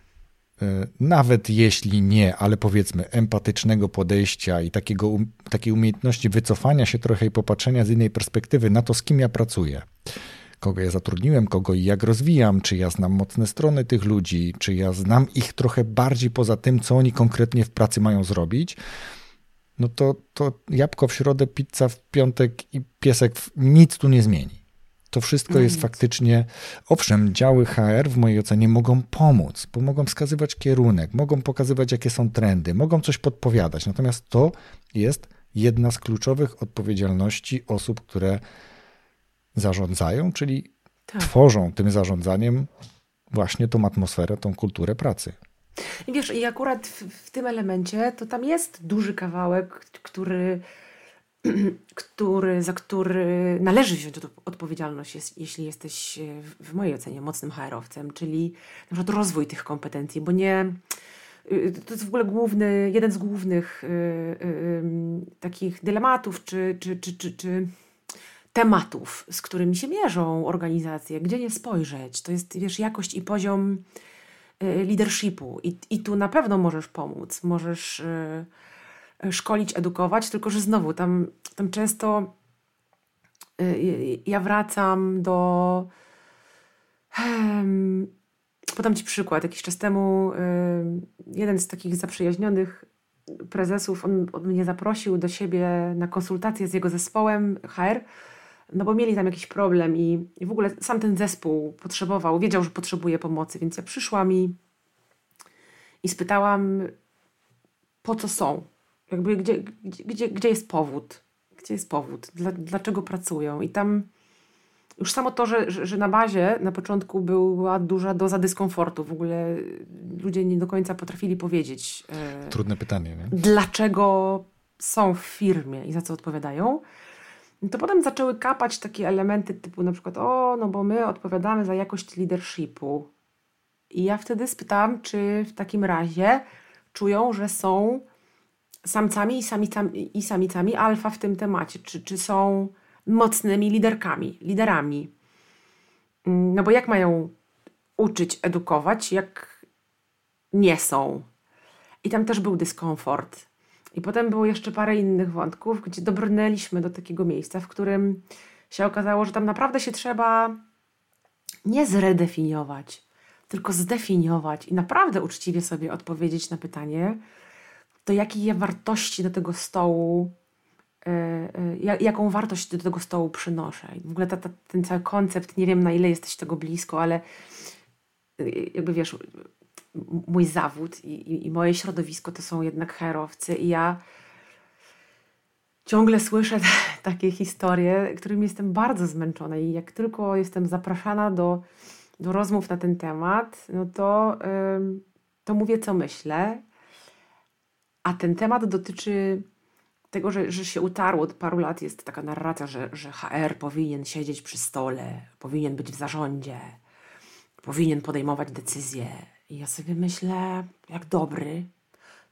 nawet jeśli nie, ale powiedzmy empatycznego podejścia i takiego, um, takiej umiejętności wycofania się trochę i popatrzenia z innej perspektywy na to, z kim ja pracuję. Kogo ja zatrudniłem, kogo i jak rozwijam, czy ja znam mocne strony tych ludzi, czy ja znam ich trochę bardziej poza tym, co oni konkretnie w pracy mają zrobić no to, to jabłko w środę, pizza w piątek i piesek w... nic tu nie zmieni. To wszystko no jest nic. faktycznie, owszem, działy HR w mojej ocenie mogą pomóc, bo mogą wskazywać kierunek, mogą pokazywać, jakie są trendy, mogą coś podpowiadać. Natomiast to jest jedna z kluczowych odpowiedzialności osób, które zarządzają, czyli tak. tworzą tym zarządzaniem właśnie tą atmosferę, tą kulturę pracy. I wiesz, i akurat w, w tym elemencie to tam jest duży kawałek, który, <clears throat> który, za który należy wziąć odpowiedzialność, jest, jeśli jesteś e, w mojej ocenie mocnym HR-owcem, czyli na przykład rozwój tych kompetencji, bo nie. Y, to jest w ogóle główny, jeden z głównych y, y, takich dylematów czy, czy, czy, czy, czy tematów, z którymi się mierzą organizacje, gdzie nie spojrzeć. To jest, wiesz, jakość i poziom Y, leadershipu i, i tu na pewno możesz pomóc, możesz y, szkolić, edukować, tylko że znowu tam, tam często y, ja wracam do. Podam Ci przykład. Jakiś czas temu jeden z takich zaprzyjaźnionych prezesów, on, on mnie zaprosił do siebie na konsultację z jego zespołem HR, no bo mieli tam jakiś problem i, i w ogóle sam ten zespół potrzebował, wiedział, że potrzebuje pomocy, więc ja przyszłam i, i spytałam, po co są, jakby gdzie, gdzie, gdzie, jest powód, gdzie jest powód, Dla, dlaczego pracują i tam już samo to, że, że, na bazie na początku była duża doza dyskomfortu. W ogóle ludzie nie do końca potrafili powiedzieć. E, Trudne pytanie, nie? Dlaczego są w firmie i za co odpowiadają. To potem zaczęły kapać takie elementy typu na przykład, o, no bo my odpowiadamy za jakość leadershipu. I ja wtedy spytałam, czy w takim razie czują, że są samcami i samicami, i samicami alfa w tym temacie, czy, czy są mocnymi liderkami, liderami. Mm, no bo jak mają uczyć, edukować, jak nie są? I tam też był dyskomfort. I potem było jeszcze parę innych wątków, gdzie dobrnęliśmy do takiego miejsca, w którym się okazało, że tam naprawdę się trzeba nie zredefiniować, tylko zdefiniować i naprawdę uczciwie sobie odpowiedzieć na pytanie, to jakie ja wartości do tego stołu E, e, jaką wartość do tego stołu przynoszę. w ogóle ta, ta, ten cały koncept, nie wiem na ile jesteś tego blisko, ale e, jakby wiesz, mój zawód i, i, i moje środowisko to są jednak herowcy i ja ciągle słyszę <laughs> takie historie, którymi jestem bardzo zmęczona i jak tylko jestem zapraszana do, do rozmów na ten temat, no to, to mówię, co myślę. A ten temat dotyczy tego, że, że się utarło od paru lat, jest taka narracja, że, że HR powinien siedzieć przy stole, powinien być w zarządzie, powinien podejmować decyzje. I ja sobie myślę, jak dobry,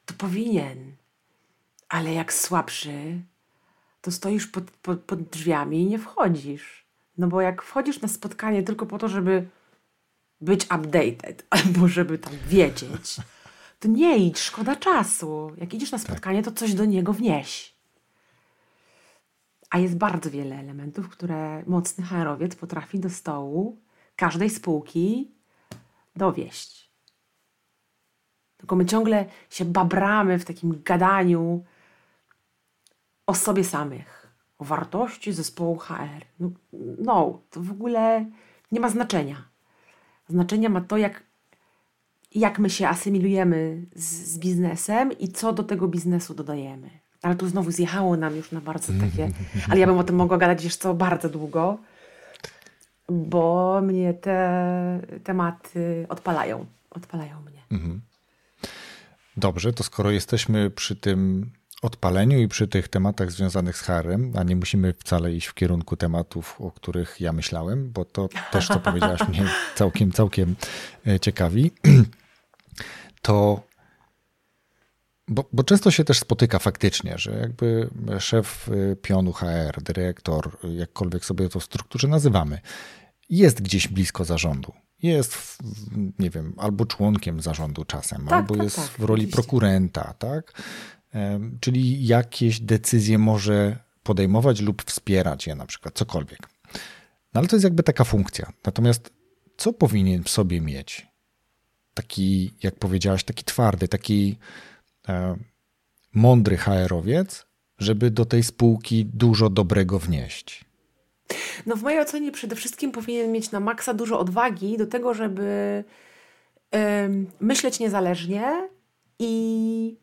to powinien, ale jak słabszy, to stoisz pod, pod, pod drzwiami i nie wchodzisz. No bo jak wchodzisz na spotkanie tylko po to, żeby być updated <laughs> albo żeby tam wiedzieć, to nie idź, szkoda czasu. Jak idziesz na spotkanie, to coś do niego wnieś. A jest bardzo wiele elementów, które mocny HR-owiec potrafi do stołu każdej spółki dowieść. Tylko my ciągle się babramy w takim gadaniu o sobie samych, o wartości zespołu HR. No, no to w ogóle nie ma znaczenia. Znaczenia ma to, jak, jak my się asymilujemy z, z biznesem i co do tego biznesu dodajemy. Ale tu znowu zjechało nam już na bardzo takie. <laughs> Ale ja bym o tym mogła gadać jeszcze bardzo długo, bo mnie te tematy odpalają. Odpalają mnie. Mhm. Dobrze, to skoro jesteśmy przy tym odpaleniu i przy tych tematach związanych z harem, a nie musimy wcale iść w kierunku tematów, o których ja myślałem, bo to też, co powiedziałaś, <laughs> mnie całkiem, całkiem e, ciekawi, <clears throat> to bo, bo, często się też spotyka faktycznie, że jakby szef y, pionu HR, dyrektor, jakkolwiek sobie to w strukturze nazywamy, jest gdzieś blisko zarządu. Jest, nie wiem, albo członkiem zarządu czasem, tak, albo tak, jest tak, w roli oczywiście. prokurenta, tak? Czyli jakieś decyzje może podejmować lub wspierać je na przykład, cokolwiek. No ale to jest jakby taka funkcja. Natomiast co powinien w sobie mieć? Taki, jak powiedziałaś, taki twardy, taki E, mądry HR-owiec, żeby do tej spółki dużo dobrego wnieść? No w mojej ocenie przede wszystkim powinien mieć na maksa dużo odwagi do tego, żeby myśleć niezależnie i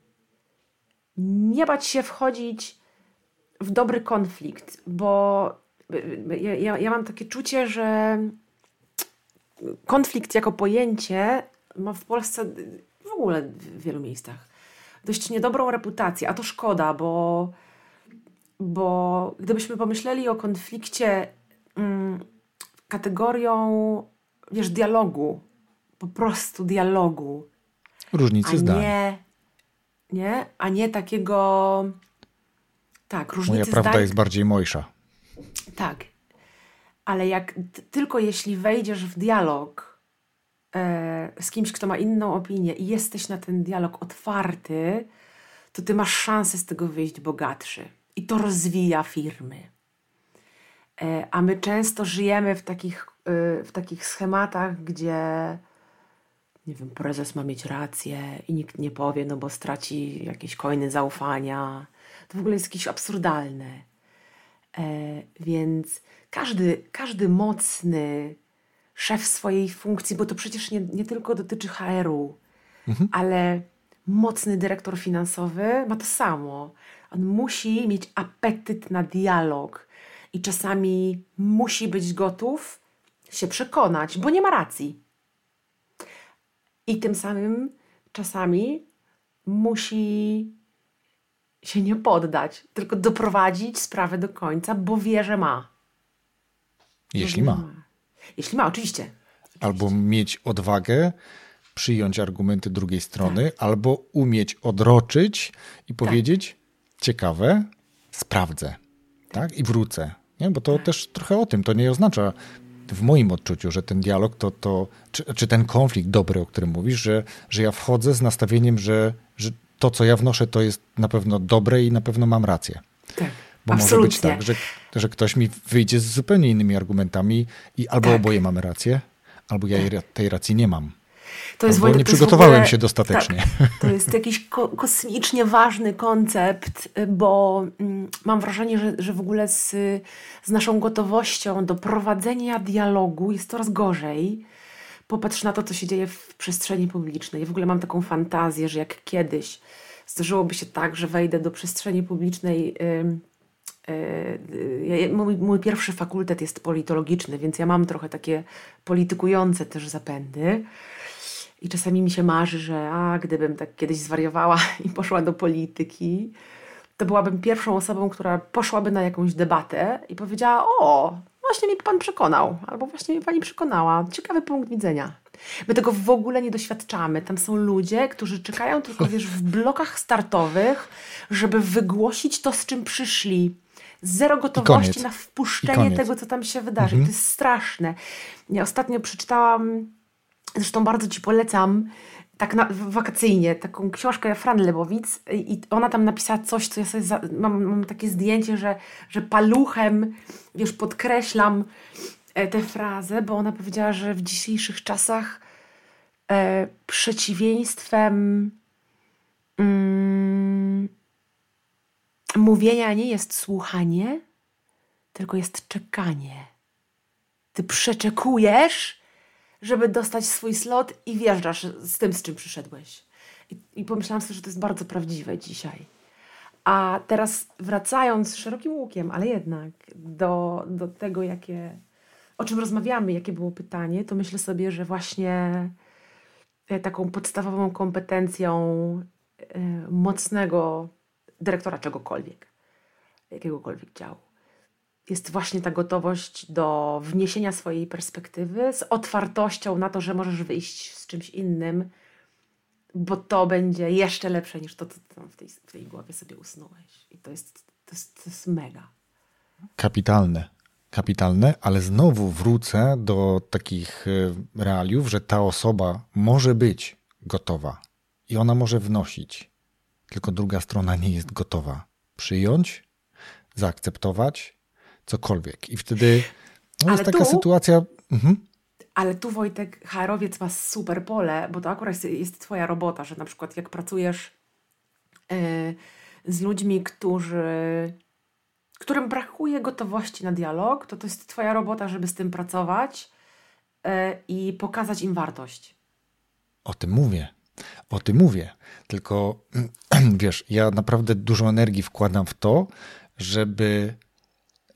nie bać się wchodzić w dobry konflikt, bo ja, ja, ja mam takie czucie, że konflikt jako pojęcie ma w Polsce w ogóle w wielu miejscach dość niedobrą reputację, a to szkoda, bo, bo gdybyśmy pomyśleli o konflikcie mm, kategorią, wiesz, dialogu, po prostu dialogu. Różnicy zdań. Nie, nie, a nie takiego. Tak, różnicy Moja prawda zdań. jest bardziej mojsza. Tak. Ale jak tylko jeśli wejdziesz w dialog z kimś, kto ma inną opinię i jesteś na ten dialog otwarty, to ty masz szansę z tego wyjść bogatszy. I to rozwija firmy. E, a my często żyjemy w takich, e, w takich schematach, gdzie nie wiem, prezes ma mieć rację i nikt nie powie, no bo straci jakieś coiny zaufania. To w ogóle jest jakieś absurdalne. E, więc każdy, każdy mocny szef swojej funkcji, bo to przecież nie, nie tylko dotyczy HR-u, mhm. ale mocny dyrektor finansowy ma to samo. On musi mieć apetyt na dialog i czasami musi być gotów się przekonać, bo nie ma racji. I tym samym czasami musi się nie poddać, tylko doprowadzić sprawę do końca, bo wie, że ma. Jeśli ma. Jeśli ma, oczywiście. Albo mieć odwagę przyjąć argumenty drugiej strony, tak. albo umieć odroczyć i tak. powiedzieć: tak. ciekawe, sprawdzę, tak? I wrócę. Nie? Bo to tak. też trochę o tym. To nie oznacza w moim odczuciu, że ten dialog to, to czy, czy, ten konflikt dobry, o którym mówisz, że, że ja wchodzę z nastawieniem, że, że to, co ja wnoszę, to jest na pewno dobre i na pewno mam rację. Tak. Bo Absolutnie. może być tak, że, że ktoś mi wyjdzie z zupełnie innymi argumentami i albo tak. oboje mamy rację, albo ja tak. tej racji nie mam. To jest Wojtek, nie przygotowałem ogóle, się dostatecznie. Tak, to jest jakiś ko kosmicznie ważny koncept, bo mm, mam wrażenie, że, że w ogóle z, z naszą gotowością do prowadzenia dialogu jest coraz gorzej. Popatrz na to, co się dzieje w przestrzeni publicznej. Ja w ogóle mam taką fantazję, że jak kiedyś zdarzyłoby się tak, że wejdę do przestrzeni publicznej. Yy, Mój, mój, pierwszy fakultet jest politologiczny, więc ja mam trochę takie politykujące też zapędy. I czasami mi się marzy, że a, gdybym tak kiedyś zwariowała <laughs> i poszła do polityki, to byłabym pierwszą osobą, która poszłaby na jakąś debatę i powiedziała: O, właśnie mi pan przekonał, albo właśnie mi pani przekonała. Ciekawy punkt widzenia. My tego w ogóle nie doświadczamy. Tam są ludzie, którzy czekają tylko, wiesz, w blokach startowych, żeby wygłosić to, z czym przyszli. Zero gotowości na wpuszczenie tego, co tam się wydarzy. Mhm. To jest straszne. Ja ostatnio przeczytałam Zresztą bardzo Ci polecam tak na, wakacyjnie taką książkę Fran Lebowic i ona tam napisała coś, co ja sobie za, mam, mam, takie zdjęcie, że, że paluchem, wiesz, podkreślam e, tę frazę, bo ona powiedziała, że w dzisiejszych czasach e, przeciwieństwem mm, mówienia nie jest słuchanie, tylko jest czekanie. Ty przeczekujesz, żeby dostać swój slot i wjeżdżasz z tym, z czym przyszedłeś. I, i pomyślałam sobie, że to jest bardzo prawdziwe dzisiaj. A teraz wracając szerokim łukiem, ale jednak do, do tego, jakie, o czym rozmawiamy, jakie było pytanie, to myślę sobie, że właśnie e, taką podstawową kompetencją e, mocnego dyrektora czegokolwiek, jakiegokolwiek działu, jest właśnie ta gotowość do wniesienia swojej perspektywy z otwartością na to, że możesz wyjść z czymś innym, bo to będzie jeszcze lepsze niż to, co w tej, w tej głowie sobie usnąłeś. I to jest, to jest, to jest mega. Kapitalne. Kapitalne, ale znowu wrócę do takich e, realiów, że ta osoba może być gotowa i ona może wnosić, tylko druga strona nie jest gotowa przyjąć, zaakceptować cokolwiek. I wtedy no, jest taka tu, sytuacja. Mhm. Ale tu Wojtek, HR-owiec ma super pole, bo to akurat jest, jest Twoja robota, że na przykład jak pracujesz yy, z ludźmi, którzy którym brakuje gotowości na dialog, to to jest Twoja robota, żeby z tym pracować yy, i pokazać im wartość. O tym mówię. O tym mówię. Tylko <clears throat> wiesz, ja naprawdę dużo energii wkładam w to, żeby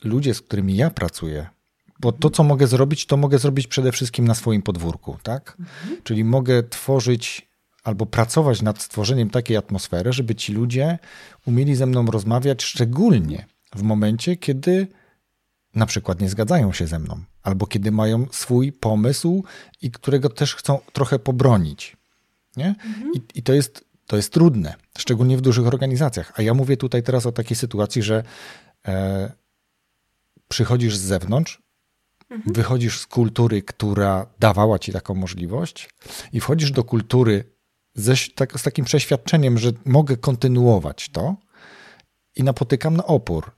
ludzie, z którymi ja pracuję, bo to, co mogę zrobić, to mogę zrobić przede wszystkim na swoim podwórku, tak? Mhm. Czyli mogę tworzyć albo pracować nad stworzeniem takiej atmosfery, żeby ci ludzie umieli ze mną rozmawiać, szczególnie w momencie, kiedy na przykład nie zgadzają się ze mną, albo kiedy mają swój pomysł i którego też chcą trochę pobronić. Nie? Mhm. I, I, to, jest, to jest trudne, szczególnie w dużych organizacjach. A ja mówię tutaj teraz o takiej sytuacji, że e, przychodzisz z zewnątrz, mhm. wychodzisz z kultury, która dawała ci taką możliwość, i wchodzisz do kultury ze, tak, z takim przeświadczeniem, że mogę kontynuować to, i napotykam na opór.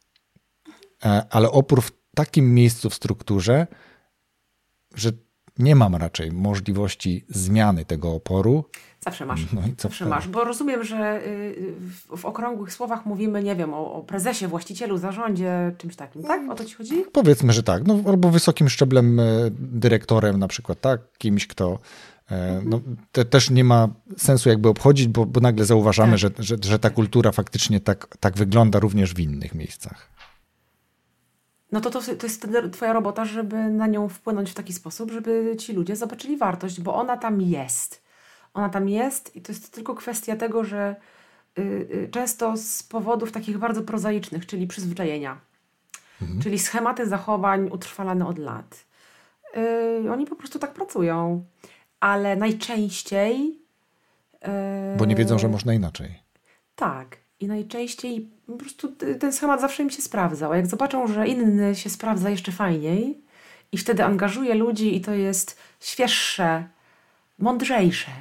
E, ale opór w takim miejscu w strukturze, że nie mam raczej możliwości zmiany tego oporu. Zawsze masz. No zawsze masz, bo rozumiem, że y, w, okrągłych słowach mówimy, nie wiem, o, o, prezesie, właścicielu, zarządzie, czymś takim, tak? O to ci chodzi? Powiedzmy, że tak. No, albo wysokim szczeblem e, dyrektorem na przykład, tak? Kimś, kto e, no, te, też nie ma sensu jakby obchodzić, bo, bo nagle zauważamy, tak. że, że, że ta kultura faktycznie tak, tak wygląda również w innych miejscach no to, to, to jest twoja robota, żeby na nią wpłynąć w taki sposób, żeby ci ludzie zobaczyli wartość, bo ona tam jest. Ona tam jest i to jest tylko kwestia tego, że y, y, często z powodów takich bardzo prozaicznych, czyli przyzwyczajenia, mhm. czyli schematy zachowań utrwalane od lat. Y, oni po prostu tak pracują, ale najczęściej. Bo nie wiedzą, że można inaczej. Tak. I najczęściej po prostu ten schemat zawsze im się sprawdzał. A jak zobaczą, że inny się sprawdza jeszcze fajniej i wtedy angażuje ludzi i to jest świeższe, mądrzejsze,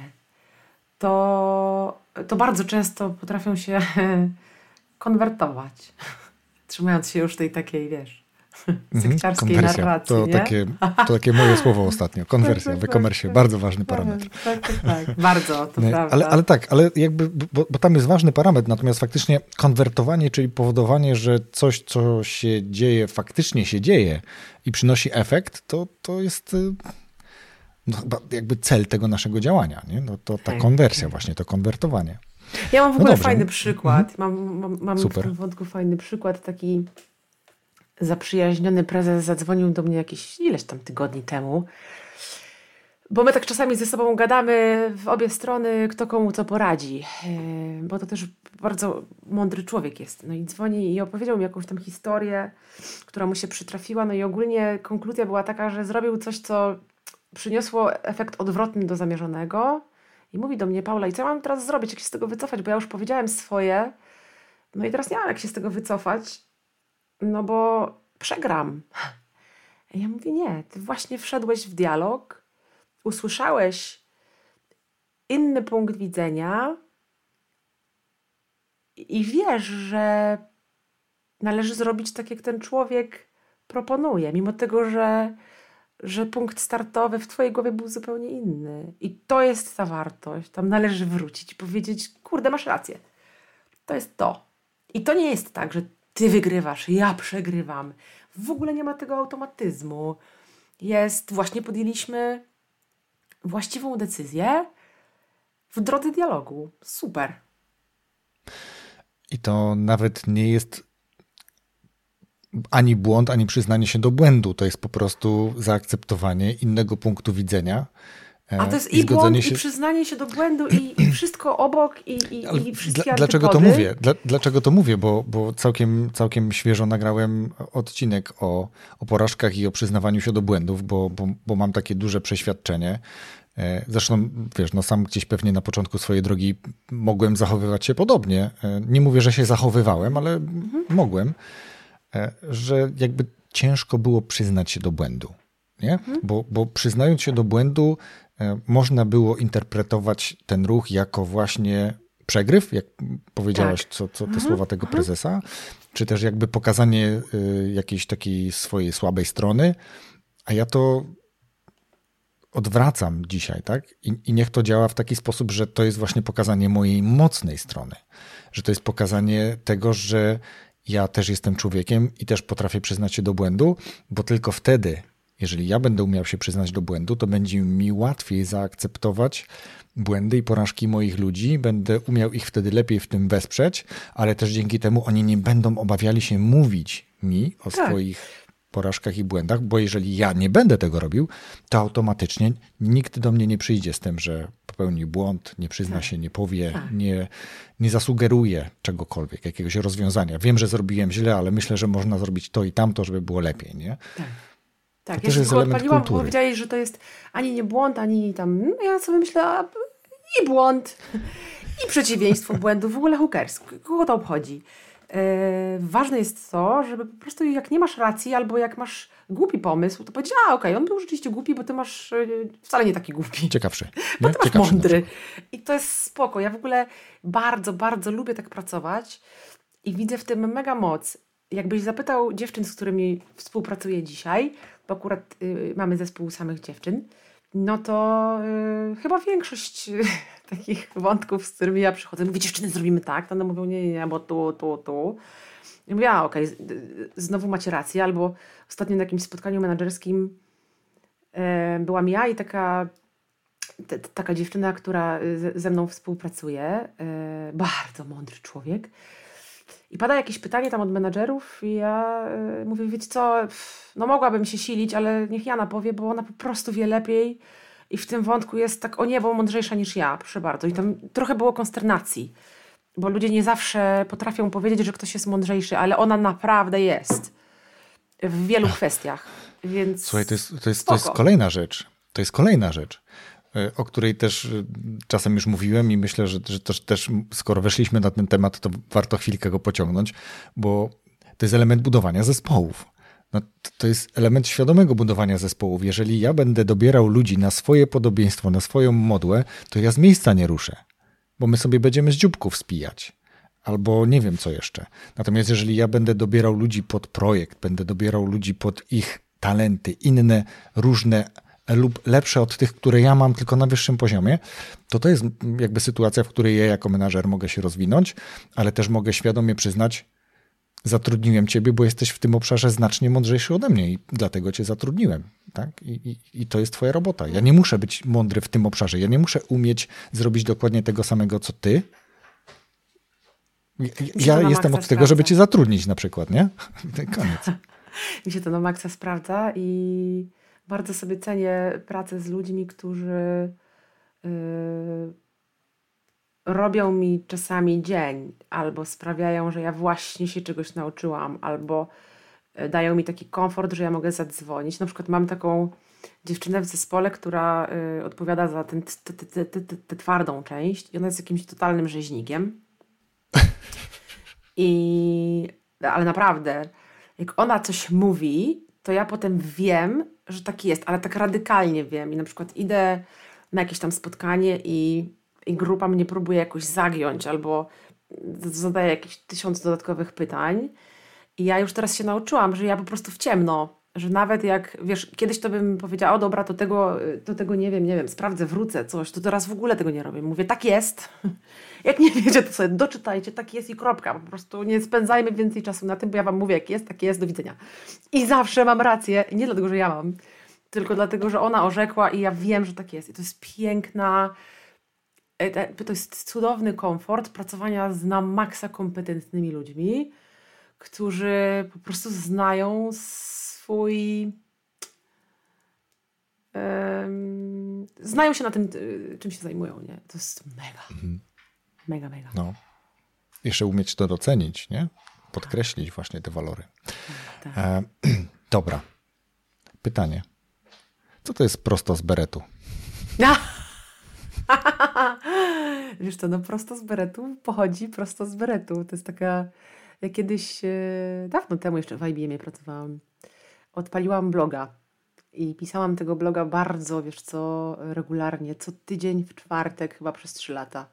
to, to bardzo często potrafią się <laughs> konwertować. <laughs> Trzymając się już tej takiej, wiesz. Sekciarskiej Konwersja. narracji. To, takie, to takie moje słowo <laughs> ostatnio. Konwersja tak, tak, w e-commerce. Tak, bardzo ważny parametr. Tak, tak, tak. Bardzo, to nie, prawda. Ale, ale tak, ale jakby, bo, bo, tam jest ważny parametr, natomiast faktycznie konwertowanie, czyli powodowanie, że coś, co się dzieje, faktycznie się dzieje i przynosi efekt, to, to jest y, no, chyba jakby cel tego naszego działania. Nie? No, to ta konwersja właśnie, to konwertowanie. Ja mam w no ogóle no fajny przykład. Mhm. Mam, mam, w tym wątku fajny przykład taki zaprzyjaźniony prezes zadzwonił do mnie jakieś ileś tam tygodni temu. Bo my tak czasami ze sobą gadamy w obie strony, kto komu co poradzi. E, bo to też bardzo mądry człowiek jest. No i dzwoni i opowiedział mi jakąś tam historię, która mu się przytrafiła. No i ogólnie konkluzja była taka, że zrobił coś, co przyniosło efekt odwrotny do zamierzonego. I mówi do mnie, Paula, i co mam teraz zrobić, jak się z tego wycofać? Bo ja już powiedziałem swoje. No i teraz nie mam jak się z tego wycofać no bo przegram. Ja mówię, nie, ty właśnie wszedłeś w dialog, usłyszałeś inny punkt widzenia i wiesz, że należy zrobić tak, jak ten człowiek proponuje, mimo tego, że, że punkt startowy w Twojej głowie był zupełnie inny. I to jest ta wartość. Tam należy wrócić i powiedzieć: Kurde, masz rację. To jest to. I to nie jest tak, że ty wygrywasz, ja przegrywam. W ogóle nie ma tego automatyzmu. Jest, właśnie podjęliśmy właściwą decyzję w drodze dialogu. Super. I to nawet nie jest ani błąd, ani przyznanie się do błędu. To jest po prostu zaakceptowanie innego punktu widzenia a to jest i, i błąd, się... i przyznanie się do błędu, i, i <clears throat> wszystko obok, i, i, i wszystkie Dla, Dlaczego to mówię? Dla, dlaczego to mówię? Bo, bo całkiem, całkiem świeżo nagrałem odcinek o, o porażkach i o przyznawaniu się do błędów, bo, bo, bo mam takie duże przeświadczenie. E, zresztą, wiesz, no sam gdzieś pewnie na początku swojej drogi mogłem zachowywać się podobnie. E, nie mówię, że się zachowywałem, ale mhm. mogłem, e, że jakby ciężko było przyznać się do błędu. Nie? Mhm. Bo, bo przyznając się do błędu, E, można było interpretować ten ruch jako właśnie przegryw, jak powiedziałaś, tak. co, co te mhm. słowa tego mhm. prezesa, czy też jakby pokazanie y, jakiejś takiej swojej słabej strony, a ja to odwracam dzisiaj, tak? I, I, niech to działa w taki sposób, że to jest właśnie pokazanie mojej mocnej strony, że to jest pokazanie tego, że ja też jestem człowiekiem i też potrafię przyznać się do błędu, bo tylko wtedy jeżeli ja będę umiał się przyznać do błędu, to będzie mi łatwiej zaakceptować błędy i porażki moich ludzi, będę umiał ich wtedy lepiej w tym wesprzeć, ale też dzięki temu oni nie będą obawiali się mówić mi o tak. swoich porażkach i błędach, bo jeżeli ja nie będę tego robił, to automatycznie nikt do mnie nie przyjdzie z tym, że popełni błąd, nie przyzna tak. się, nie powie, tak. nie, nie zasugeruje czegokolwiek, jakiegoś rozwiązania. Wiem, że zrobiłem źle, ale myślę, że można zrobić to i tamto, żeby było lepiej, nie? Tak. Tak, ja się tylko odpaliłam, bo powiedziałeś, że to jest ani nie błąd, ani tam. No ja sobie myślę, a, i błąd, i przeciwieństwo błędu, w ogóle hookers. Kogo to obchodzi? Yy, ważne jest to, żeby po prostu jak nie masz racji, albo jak masz głupi pomysł, to powiedzieć, a okej, okay, on był rzeczywiście głupi, bo ty masz yy, wcale nie taki głupi. Ciekawszy. <laughs> Bo ty masz Ciekawszy mądry. I to jest spoko. Ja w ogóle bardzo, bardzo lubię tak pracować i widzę w tym mega moc. jakbyś zapytał dziewczyn, z którymi współpracuję dzisiaj, bo akurat y, mamy zespół samych dziewczyn, no to y, chyba większość y, <laughs> takich wątków, z którymi ja przychodzę, mówię, dziewczyny, zrobimy tak, to one mówią, nie, nie, bo tu, tu, tu. I mówię, a okej, okay, znowu macie rację, albo ostatnio na jakimś spotkaniu menedżerskim y, byłam ja i taka, taka dziewczyna, która ze mną współpracuje, y, bardzo mądry człowiek, i pada jakieś pytanie tam od menadżerów i ja y, mówię, wiecie co, no mogłabym się silić, ale niech Jana powie, bo ona po prostu wie lepiej i w tym wątku jest tak o niebo mądrzejsza niż ja, proszę bardzo. I tam trochę było konsternacji, bo ludzie nie zawsze potrafią powiedzieć, że ktoś jest mądrzejszy, ale ona naprawdę jest w wielu <laughs> kwestiach, więc Słuchaj, to jest, to jest, to jest kolejna rzecz. To jest kolejna rzecz. O której też e, czasem już mówiłem i myślę, że, że też, też skoro weszliśmy na ten temat, to warto chwilkę go pociągnąć, bo to jest element budowania zespołów. No, to jest element świadomego budowania zespołów. Jeżeli ja będę dobierał ludzi na swoje podobieństwo, na swoją modłę, to ja z miejsca nie ruszę, bo my sobie będziemy z dzióbków spijać. Albo nie wiem co jeszcze. Natomiast jeżeli ja będę dobierał ludzi pod projekt, będę dobierał ludzi pod ich talenty, inne, różne lub lepsze od tych, które ja mam, tylko na wyższym poziomie, to to jest jakby sytuacja, w której ja jako menadżer mogę się rozwinąć, ale też mogę świadomie przyznać, zatrudniłem ciebie, bo jesteś w tym obszarze znacznie mądrzejszy ode mnie i dlatego cię zatrudniłem. Tak? I, i, I, to jest twoja robota. Ja nie muszę być mądry w tym obszarze. Ja nie muszę umieć zrobić dokładnie tego samego, co ty. Ja, ja jestem od tego, żeby cię zatrudnić na przykład, nie? <laughs> Koniec. <laughs> Mi się to na maksa sprawdza i bardzo sobie cenię pracę z ludźmi, którzy yy, robią mi czasami dzień, albo sprawiają, że ja właśnie się czegoś nauczyłam, albo y, dają mi taki komfort, że ja mogę zadzwonić. Na przykład mam taką dziewczynę w zespole, która y, odpowiada za tę twardą część i ona jest jakimś totalnym rzeźnikiem. <laughs> I, ale naprawdę, jak ona coś mówi, to ja potem wiem, że tak jest, ale tak radykalnie wiem. I na przykład idę na jakieś tam spotkanie i, i grupa mnie próbuje jakoś zagiąć albo zadaje jakieś tysiąc dodatkowych pytań. I ja już teraz się nauczyłam, że ja po prostu w ciemno, że nawet jak, wiesz, kiedyś to bym powiedziała, o dobra, to tego, to tego nie wiem, nie wiem, sprawdzę, wrócę, coś, to teraz w ogóle tego nie robię. Mówię, tak jest. <laughs> Jak nie wiecie, to sobie doczytajcie, tak jest i kropka. Po prostu nie spędzajmy więcej czasu na tym, bo ja wam mówię, jak jest, tak jest, do widzenia. I zawsze mam rację, nie dlatego, że ja mam, tylko dlatego, że ona orzekła i ja wiem, że tak jest. I to jest piękna, e, to jest cudowny komfort pracowania z na maksa kompetentnymi ludźmi, którzy po prostu znają swój. Um, znają się na tym, y, czym się zajmują, nie? To jest mega. Mhm. Mega, mega. No. Jeszcze umieć to docenić, nie? Podkreślić właśnie te walory. Tak. E, <clears throat> dobra. Pytanie. Co to jest prosto z beretu? <laughs> Wiesz co, no prosto z beretu pochodzi prosto z beretu. To jest taka... Ja kiedyś, e, dawno temu jeszcze w IBM pracowałam, odpaliłam bloga i pisałam tego bloga bardzo, wiesz co, regularnie, co tydzień w czwartek, chyba przez trzy lata.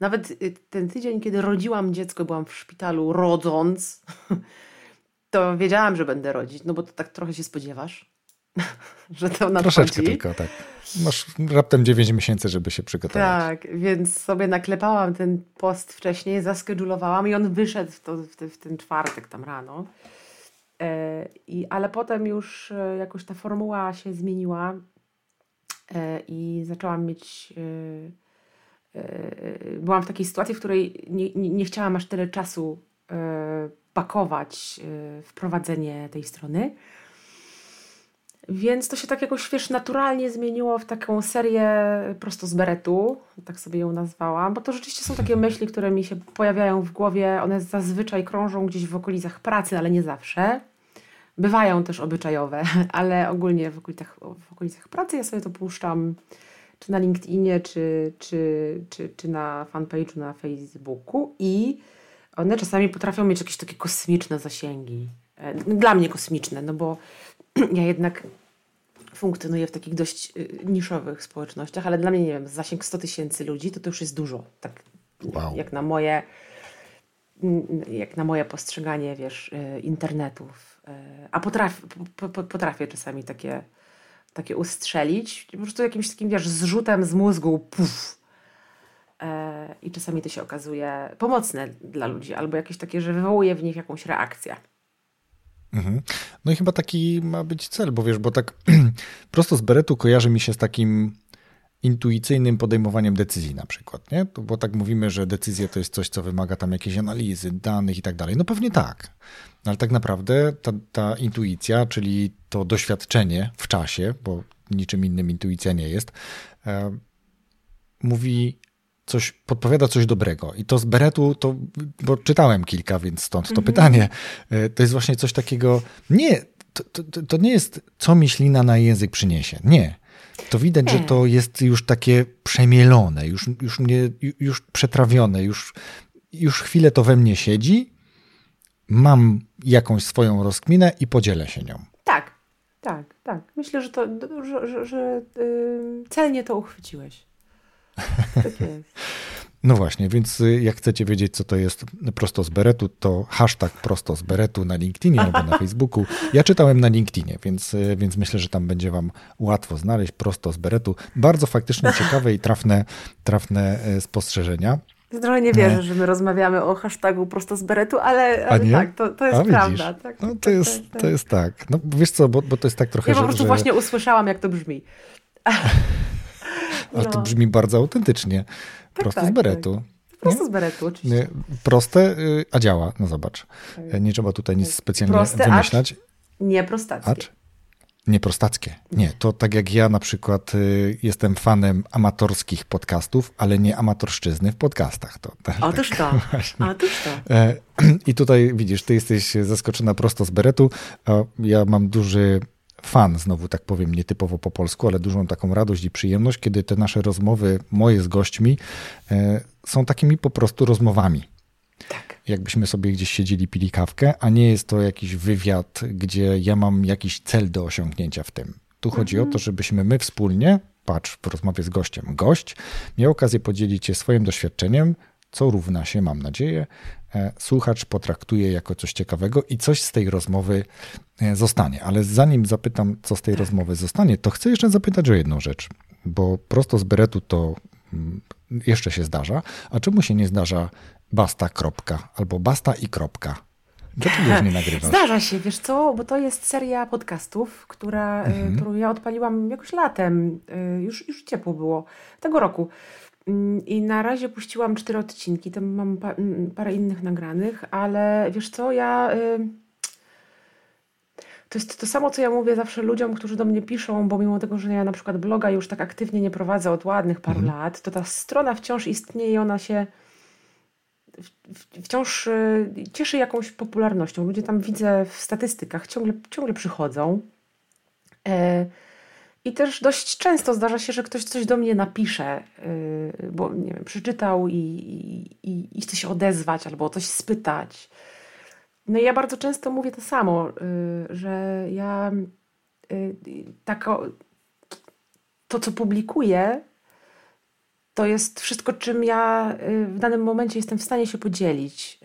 Nawet y, ten tydzień, kiedy rodziłam dziecko, byłam w szpitalu rodząc, <laughs> to wiedziałam, że będę rodzić, no bo to tak trochę się spodziewasz, <laughs> że to nadchodzi. Troszeczkę tylko, tak. Masz raptem 9 miesięcy, żeby się przygotować. Tak, więc sobie naklepałam ten post wcześniej, zaskedulowałam i on wyszedł w, to, w, te, w ten czwartek tam rano. E, i, ale potem już e, jakoś ta formuła się zmieniła e, i zaczęłam mieć byłam w takiej sytuacji, w której nie, nie, nie chciałam aż tyle czasu pakować wprowadzenie tej strony. Więc to się tak jakoś, wiesz, naturalnie zmieniło w taką serię prosto z beretu, tak sobie ją nazwałam, bo to rzeczywiście są takie myśli, które mi się pojawiają w głowie, one zazwyczaj krążą gdzieś w okolicach pracy, ale nie zawsze. Bywają też obyczajowe, <laughs> ale ogólnie w okolicach, w okolicach pracy ja sobie to puszczam czy na LinkedInie, czy, czy, czy, czy na fanpage'u na Facebooku i one czasami potrafią mieć jakieś takie kosmiczne zasięgi. E, dla mnie kosmiczne, no bo <clears throat> ja jednak funkcjonuję w takich dość y, niszowych społecznościach, ale dla mnie, nie wiem, zasięg 100 tysięcy ludzi to to już jest dużo. Tak wow. jak na moje jak na moje postrzeganie, wiesz, y, internetów. Y, a potrafię, po, po, potrafię czasami takie, takie ustrzelić. Po prostu jakimś takim, wiesz, zrzutem z mózgu, puf. E, I czasami to się okazuje pomocne dla ludzi, albo jakieś takie, że wywołuje w nich jakąś reakcję. Mhm. No i chyba taki ma być cel, bo wiesz, bo tak <clears throat> prosto z beretu kojarzy mi się z takim intuicyjnym podejmowaniem decyzji na przykład, nie? Bo tak mówimy, że decyzja to jest coś, co wymaga tam jakiejś analizy, danych i tak dalej. No pewnie tak, ale tak naprawdę ta, ta intuicja, czyli to doświadczenie w czasie, bo niczym innym intuicja nie jest, e, mówi coś, podpowiada coś dobrego. I to z Beretu, to, bo czytałem kilka, więc stąd to mhm. pytanie. E, to jest właśnie coś takiego, nie, to, to, to nie jest, co myślina na język przyniesie. Nie. To widać, że to jest już takie przemielone, już, już, mnie, już przetrawione, już, już chwilę to we mnie siedzi, mam jakąś swoją rozkminę i podzielę się nią. Tak, tak, tak. Myślę, że to, że, że, że yy, celnie to uchwyciłeś. Tak jest. <laughs> No właśnie, więc y, jak chcecie wiedzieć, co to jest prosto z beretu, to hashtag prosto z beretu na LinkedInie albo na <laughs> Facebooku. Ja czytałem na LinkedInie, więc, y, więc myślę, że tam będzie wam łatwo znaleźć prosto z beretu. Bardzo faktycznie <laughs> ciekawe i trafne, trafne y, spostrzeżenia. Trochę nie wierzę, że my rozmawiamy o hashtagu prosto z beretu, ale, ale tak, to, to jest A, prawda. Tak, no, to, tak, jest, tak, tak. to jest tak. No wiesz co, bo, bo to jest tak trochę, Ja po prostu że... właśnie usłyszałam, jak to brzmi. Ale no. to brzmi bardzo autentycznie. Tak, prosto tak, z beretu. Tak. Prosto z beretu, oczywiście. Proste, y, a działa. No zobacz. Tak. Nie trzeba tutaj nic specjalnie Proste, wymyślać. Acz, nie prostackie. Acz? Nie prostackie. Nie, to tak jak ja na przykład y, jestem fanem amatorskich podcastów, ale nie amatorszczyzny w podcastach. To, tak, Otóż to. Otóż to. E, <clears throat> I tutaj widzisz, ty jesteś zaskoczona prosto z beretu. Ja mam duży fan, znowu tak powiem, nietypowo po polsku, ale dużą taką radość i przyjemność, kiedy te nasze rozmowy, moje z gośćmi, e, są takimi po prostu rozmowami. Tak. Jakbyśmy sobie gdzieś siedzieli, pili kawkę, a nie jest to jakiś wywiad, gdzie ja mam jakiś cel do osiągnięcia w tym. Tu chodzi mhm. o to, żebyśmy my wspólnie, patrz, w rozmowie z gościem, gość miał okazję podzielić się swoim doświadczeniem, co równa się, mam nadzieję, e, słuchacz potraktuje jako coś ciekawego i coś z tej rozmowy e, zostanie. Ale zanim zapytam, co z tej rozmowy zostanie, to chcę jeszcze zapytać o jedną rzecz, bo prosto z beretu to mm, jeszcze się zdarza, a czemu się nie zdarza basta kropka albo basta i kropka? Dlaczego nie <laughs> nagrywasz? Zdarza się, wiesz co, bo to jest seria podcastów, która, e, mhm. którą ja odpaliłam jakoś latem, już, już ciepło było, tego roku. I na razie puściłam cztery odcinki, tam mam pa parę innych nagranych, ale wiesz co, ja. Y to jest to samo, co ja mówię zawsze ludziom, którzy do mnie piszą, bo mimo tego, że ja na przykład bloga już tak aktywnie nie prowadzę od ładnych paru mhm. lat, to ta strona wciąż istnieje i ona się wciąż y, cieszy jakąś popularnością. Ludzie tam widzę w statystykach, ciągle, ciągle przychodzą. E, i też dość często zdarza się, że ktoś coś do mnie napisze, yy, bo nie wiem, przeczytał i, i, i chce się odezwać albo coś spytać. No i ja bardzo często mówię to samo, yy, że ja yy, tako, to, co publikuję, to jest wszystko, czym ja yy, w danym momencie jestem w stanie się podzielić.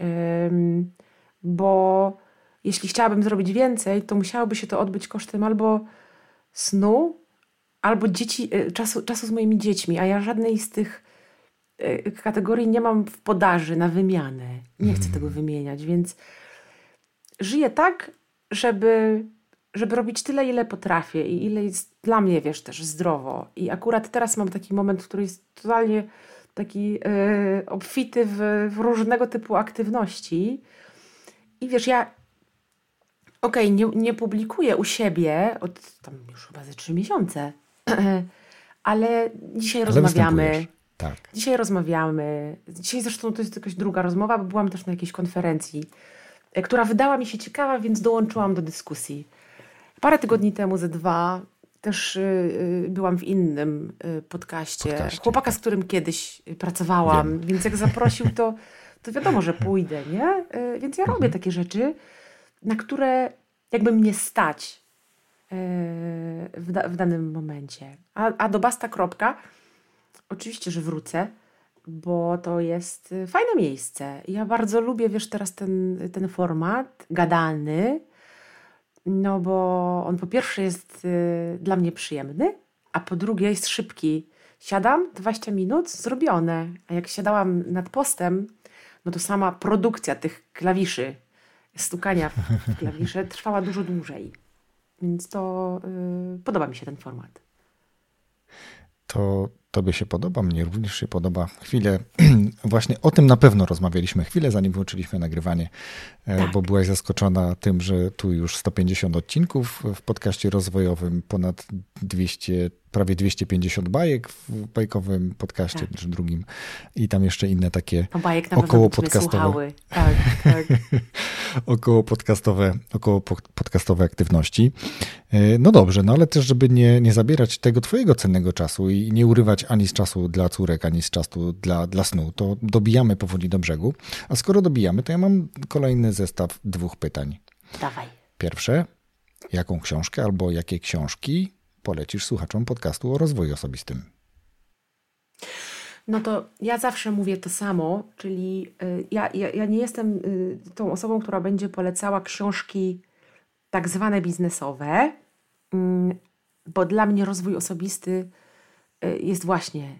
Bo jeśli chciałabym zrobić więcej, to musiałoby się to odbyć kosztem albo snu, albo dzieci, y, czasu, czasu z moimi dziećmi, a ja żadnej z tych y, kategorii nie mam w podaży na wymianę. Nie chcę tego mhm. wymieniać, więc żyję tak, żeby, żeby robić tyle, ile potrafię i ile jest dla mnie, wiesz, też zdrowo. I akurat teraz mam taki moment, który jest totalnie taki yy, obfity w, w różnego typu aktywności. I wiesz, ja okej, okay, nie, nie publikuję u siebie od tam już chyba ze trzy miesiące, ale dzisiaj ale rozmawiamy. Tak. Dzisiaj rozmawiamy. Dzisiaj zresztą to jest jakaś druga rozmowa, bo byłam też na jakiejś konferencji, e, która wydała mi się ciekawa, więc dołączyłam do dyskusji. Parę tygodni temu, ze dwa, też y, byłam w innym y, podcaście, podcaście chłopaka, z którym kiedyś pracowałam, Wiem. więc jak zaprosił, to, to wiadomo, że pójdę, nie? Y, więc ja robię mhm. takie rzeczy, na które jakby mnie stać w, w danym momencie. A, a do basta kropka, oczywiście, że wrócę, bo to jest fajne miejsce. Ja bardzo lubię, wiesz, teraz ten, ten format gadalny, no bo on po pierwsze jest y, dla mnie przyjemny, a po drugie jest szybki. Siadam, 20 minut, zrobione. A jak siadałam nad postem, no to sama produkcja tych klawiszy, stukania w klawisze trwała dużo dłużej. Więc to y, podoba mi się ten format. To Tobie się podoba, mnie również się podoba. Chwilę, <clears throat> właśnie o tym na pewno rozmawialiśmy chwilę, zanim włączyliśmy nagrywanie, e, tak. bo byłaś zaskoczona tym, że tu już 150 odcinków w podcaście rozwojowym, ponad 200 prawie 250 bajek w bajkowym podcaście, tak. czy drugim i tam jeszcze inne takie bajek około podcastowe. Tak, tak. <laughs> około podcastowe, około podcastowe aktywności. E, no dobrze, no ale też, żeby nie, nie zabierać tego twojego cennego czasu i nie urywać ani z czasu dla córek, ani z czasu dla, dla snu, to dobijamy powoli do brzegu. A skoro dobijamy, to ja mam kolejny zestaw dwóch pytań. Dawaj. Pierwsze, jaką książkę albo jakie książki polecisz słuchaczom podcastu o rozwoju osobistym? No to ja zawsze mówię to samo, czyli y, ja, ja, ja nie jestem y, tą osobą, która będzie polecała książki tak zwane biznesowe, mm, bo dla mnie rozwój osobisty y, jest właśnie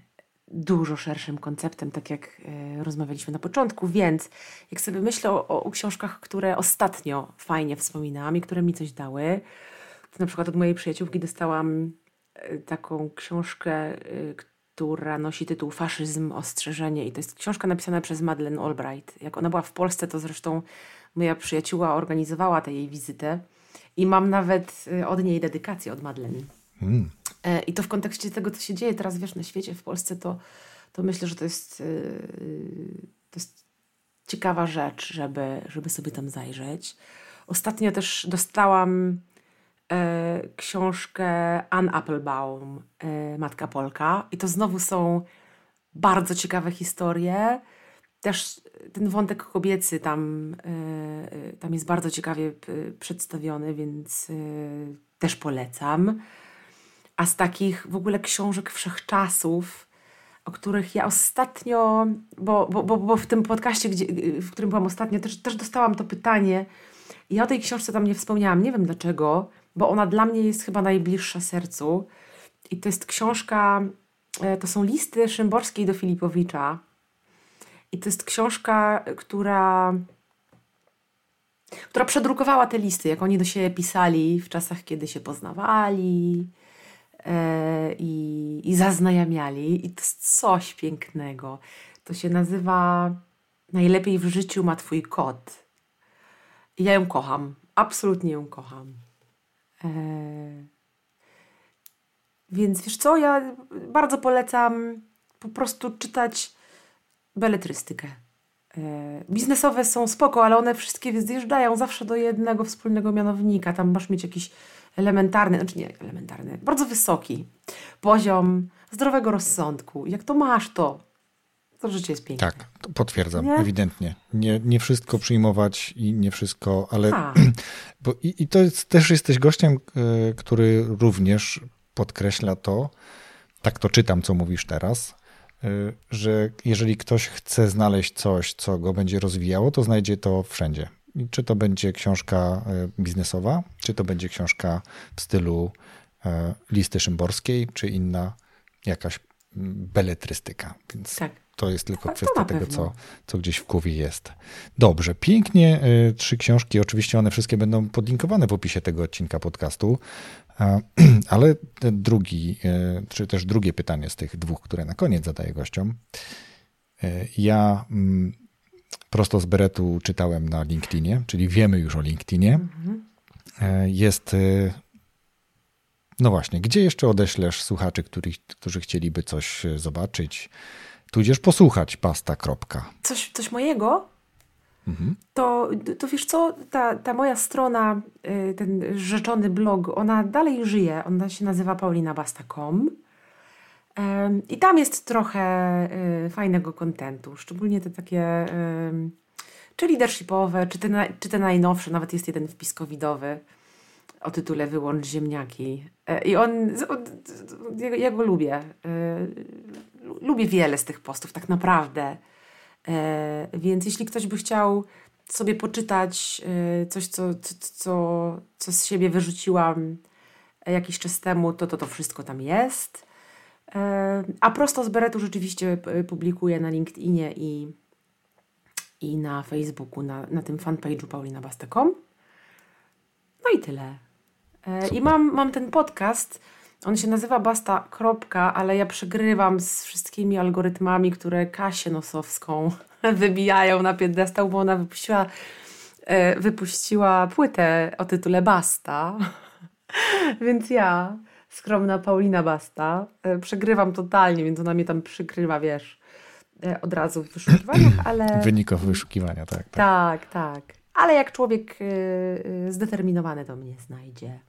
dużo szerszym konceptem, tak jak rozmawialiśmy na początku, więc jak sobie myślę o, o książkach, które ostatnio fajnie wspominałam i które mi coś dały, na przykład od mojej przyjaciółki dostałam e, taką książkę, e, która nosi tytuł Faszyzm, ostrzeżenie i to jest książka napisana przez Madeleine Albright. Jak ona była w Polsce, to zresztą moja przyjaciółka organizowała tę jej wizytę i mam nawet e, od niej dedykację od Madeleine. Hmm. I to w kontekście tego, co się dzieje teraz, wiesz, na świecie, w Polsce, to, to myślę, że to jest, to jest ciekawa rzecz, żeby, żeby sobie tam zajrzeć. Ostatnio też dostałam książkę Ann Applebaum, e, Matka Polka. I to znowu są bardzo ciekawe historie. Też ten wątek kobiecy tam, e, tam jest bardzo ciekawie przedstawiony, więc e, też polecam. A z takich w ogóle książek wszechczasów, o których ja ostatnio, bo, bo, bo, bo w tym podcaście, gdzie, w którym byłam ostatnio, też, też dostałam to pytanie. I ja o tej książce tam nie wspomniałam, nie wiem dlaczego, bo ona dla mnie jest chyba najbliższa sercu. I to jest książka, e, to są listy Szymborskiej do Filipowicza. I to jest książka, która, która przedrukowała te listy, jak oni do siebie pisali w czasach, kiedy się poznawali e, i, i zaznajamiali. I to jest coś pięknego. To się nazywa Najlepiej w życiu ma twój kot. I ja ją kocham. Absolutnie ją kocham. Eee, więc wiesz co, ja bardzo polecam po prostu czytać beletrystykę. Eee, biznesowe są spoko, ale one wszystkie zjeżdżają zawsze do jednego wspólnego mianownika. Tam masz mieć jakiś elementarny, znaczy nie elementarny, bardzo wysoki poziom zdrowego rozsądku. Jak to masz, to to życie jest piękne. Tak, potwierdzam, nie? ewidentnie. Nie, nie wszystko przyjmować i nie wszystko, ale. <clears throat> Bo i, I to jest, też jesteś gościem, e, który również podkreśla to, tak to czytam, co mówisz teraz, e, że jeżeli ktoś chce znaleźć coś, co go będzie rozwijało, to znajdzie to wszędzie. Czy to będzie książka e, biznesowa, czy to będzie książka w stylu listy szymborskiej, czy inna jakaś beletrystyka. Więc tak. To jest tylko kwestia tego, co, co gdzieś w głowie jest. Dobrze, pięknie. Y, trzy książki, oczywiście one wszystkie będą podlinkowane w opisie tego odcinka podcastu. <clears throat> Ale drugi, y, czy też drugie pytanie z tych dwóch, które na koniec zadaję gościom. Y, ja mm, prosto z beretu czytałem na LinkedInie, czyli wiemy już o LinkedInie. Mhm. Jest no właśnie, gdzie jeszcze odeślesz słuchaczy, których, którzy chcieliby coś zobaczyć, tudzież posłuchać pasta. Kropka. Coś, coś mojego? Mhm. To, to wiesz co, ta, ta moja strona, y, ten rzeczony blog, ona dalej żyje. Ona się nazywa paulinabasta.com i tam jest trochę y, fajnego kontentu, szczególnie te takie czy leadershipowe, czy te, czy te najnowsze, nawet jest jeden wpis covidowy o tytule Wyłącz ziemniaki. E, I on, ja go lubię. E, lubię wiele z tych postów, tak naprawdę. E, więc jeśli ktoś by chciał sobie poczytać e, coś, co, co, co, co z siebie wyrzuciłam jakiś czas temu, to to, to wszystko tam jest. E, a prosto z beretu rzeczywiście publikuję na LinkedInie i, i na Facebooku, na, na tym fanpage'u paulinabasta.com. No i tyle. E, I mam, mam ten podcast. On się nazywa Basta. Kropka, ale ja przegrywam z wszystkimi algorytmami, które Kasię Nosowską <laughs> wybijają na piedestał, bo ona wypuściła, e, wypuściła płytę o tytule Basta. <laughs> Więc ja, skromna Paulina Basta, e, przegrywam totalnie, więc ona mnie tam przykrywa, wiesz, od razu w wyszukiwaniach, <clears throat> ale... Wyników wyszukiwania, tak. Tak, tak. tak ale jak człowiek zdeterminowany to mnie znajdzie.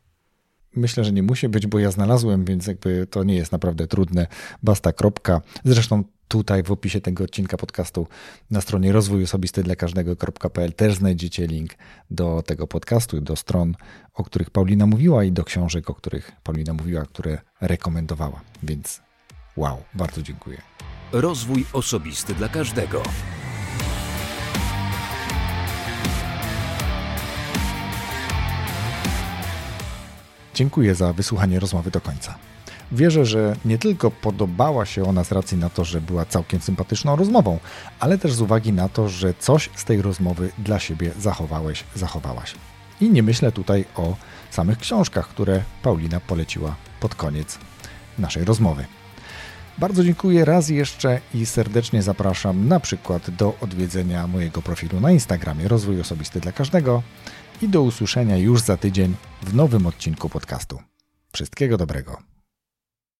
Myślę, że nie musi być, bo ja znalazłem, więc jakby to nie jest naprawdę trudne. Basta. Kropka. Zresztą tutaj w opisie tego odcinka podcastu na stronie rozwój osobisty dla każdego.pl też znajdziecie link do tego podcastu, do stron, o których Paulina mówiła i do książek, o których Paulina mówiła, które rekomendowała. Więc wow, bardzo dziękuję. Rozwój osobisty dla każdego. Dziękuję za wysłuchanie rozmowy do końca. Wierzę, że nie tylko podobała się ona z racji na to, że była całkiem sympatyczną rozmową, ale też z uwagi na to, że coś z tej rozmowy dla siebie zachowałeś, zachowałaś. I nie myślę tutaj o samych książkach, które Paulina poleciła pod koniec naszej rozmowy. Bardzo dziękuję raz jeszcze i serdecznie zapraszam na przykład do odwiedzenia mojego profilu na Instagramie Rozwój Osobisty dla Każdego i do usłyszenia już za tydzień w nowym odcinku podcastu. Wszystkiego dobrego.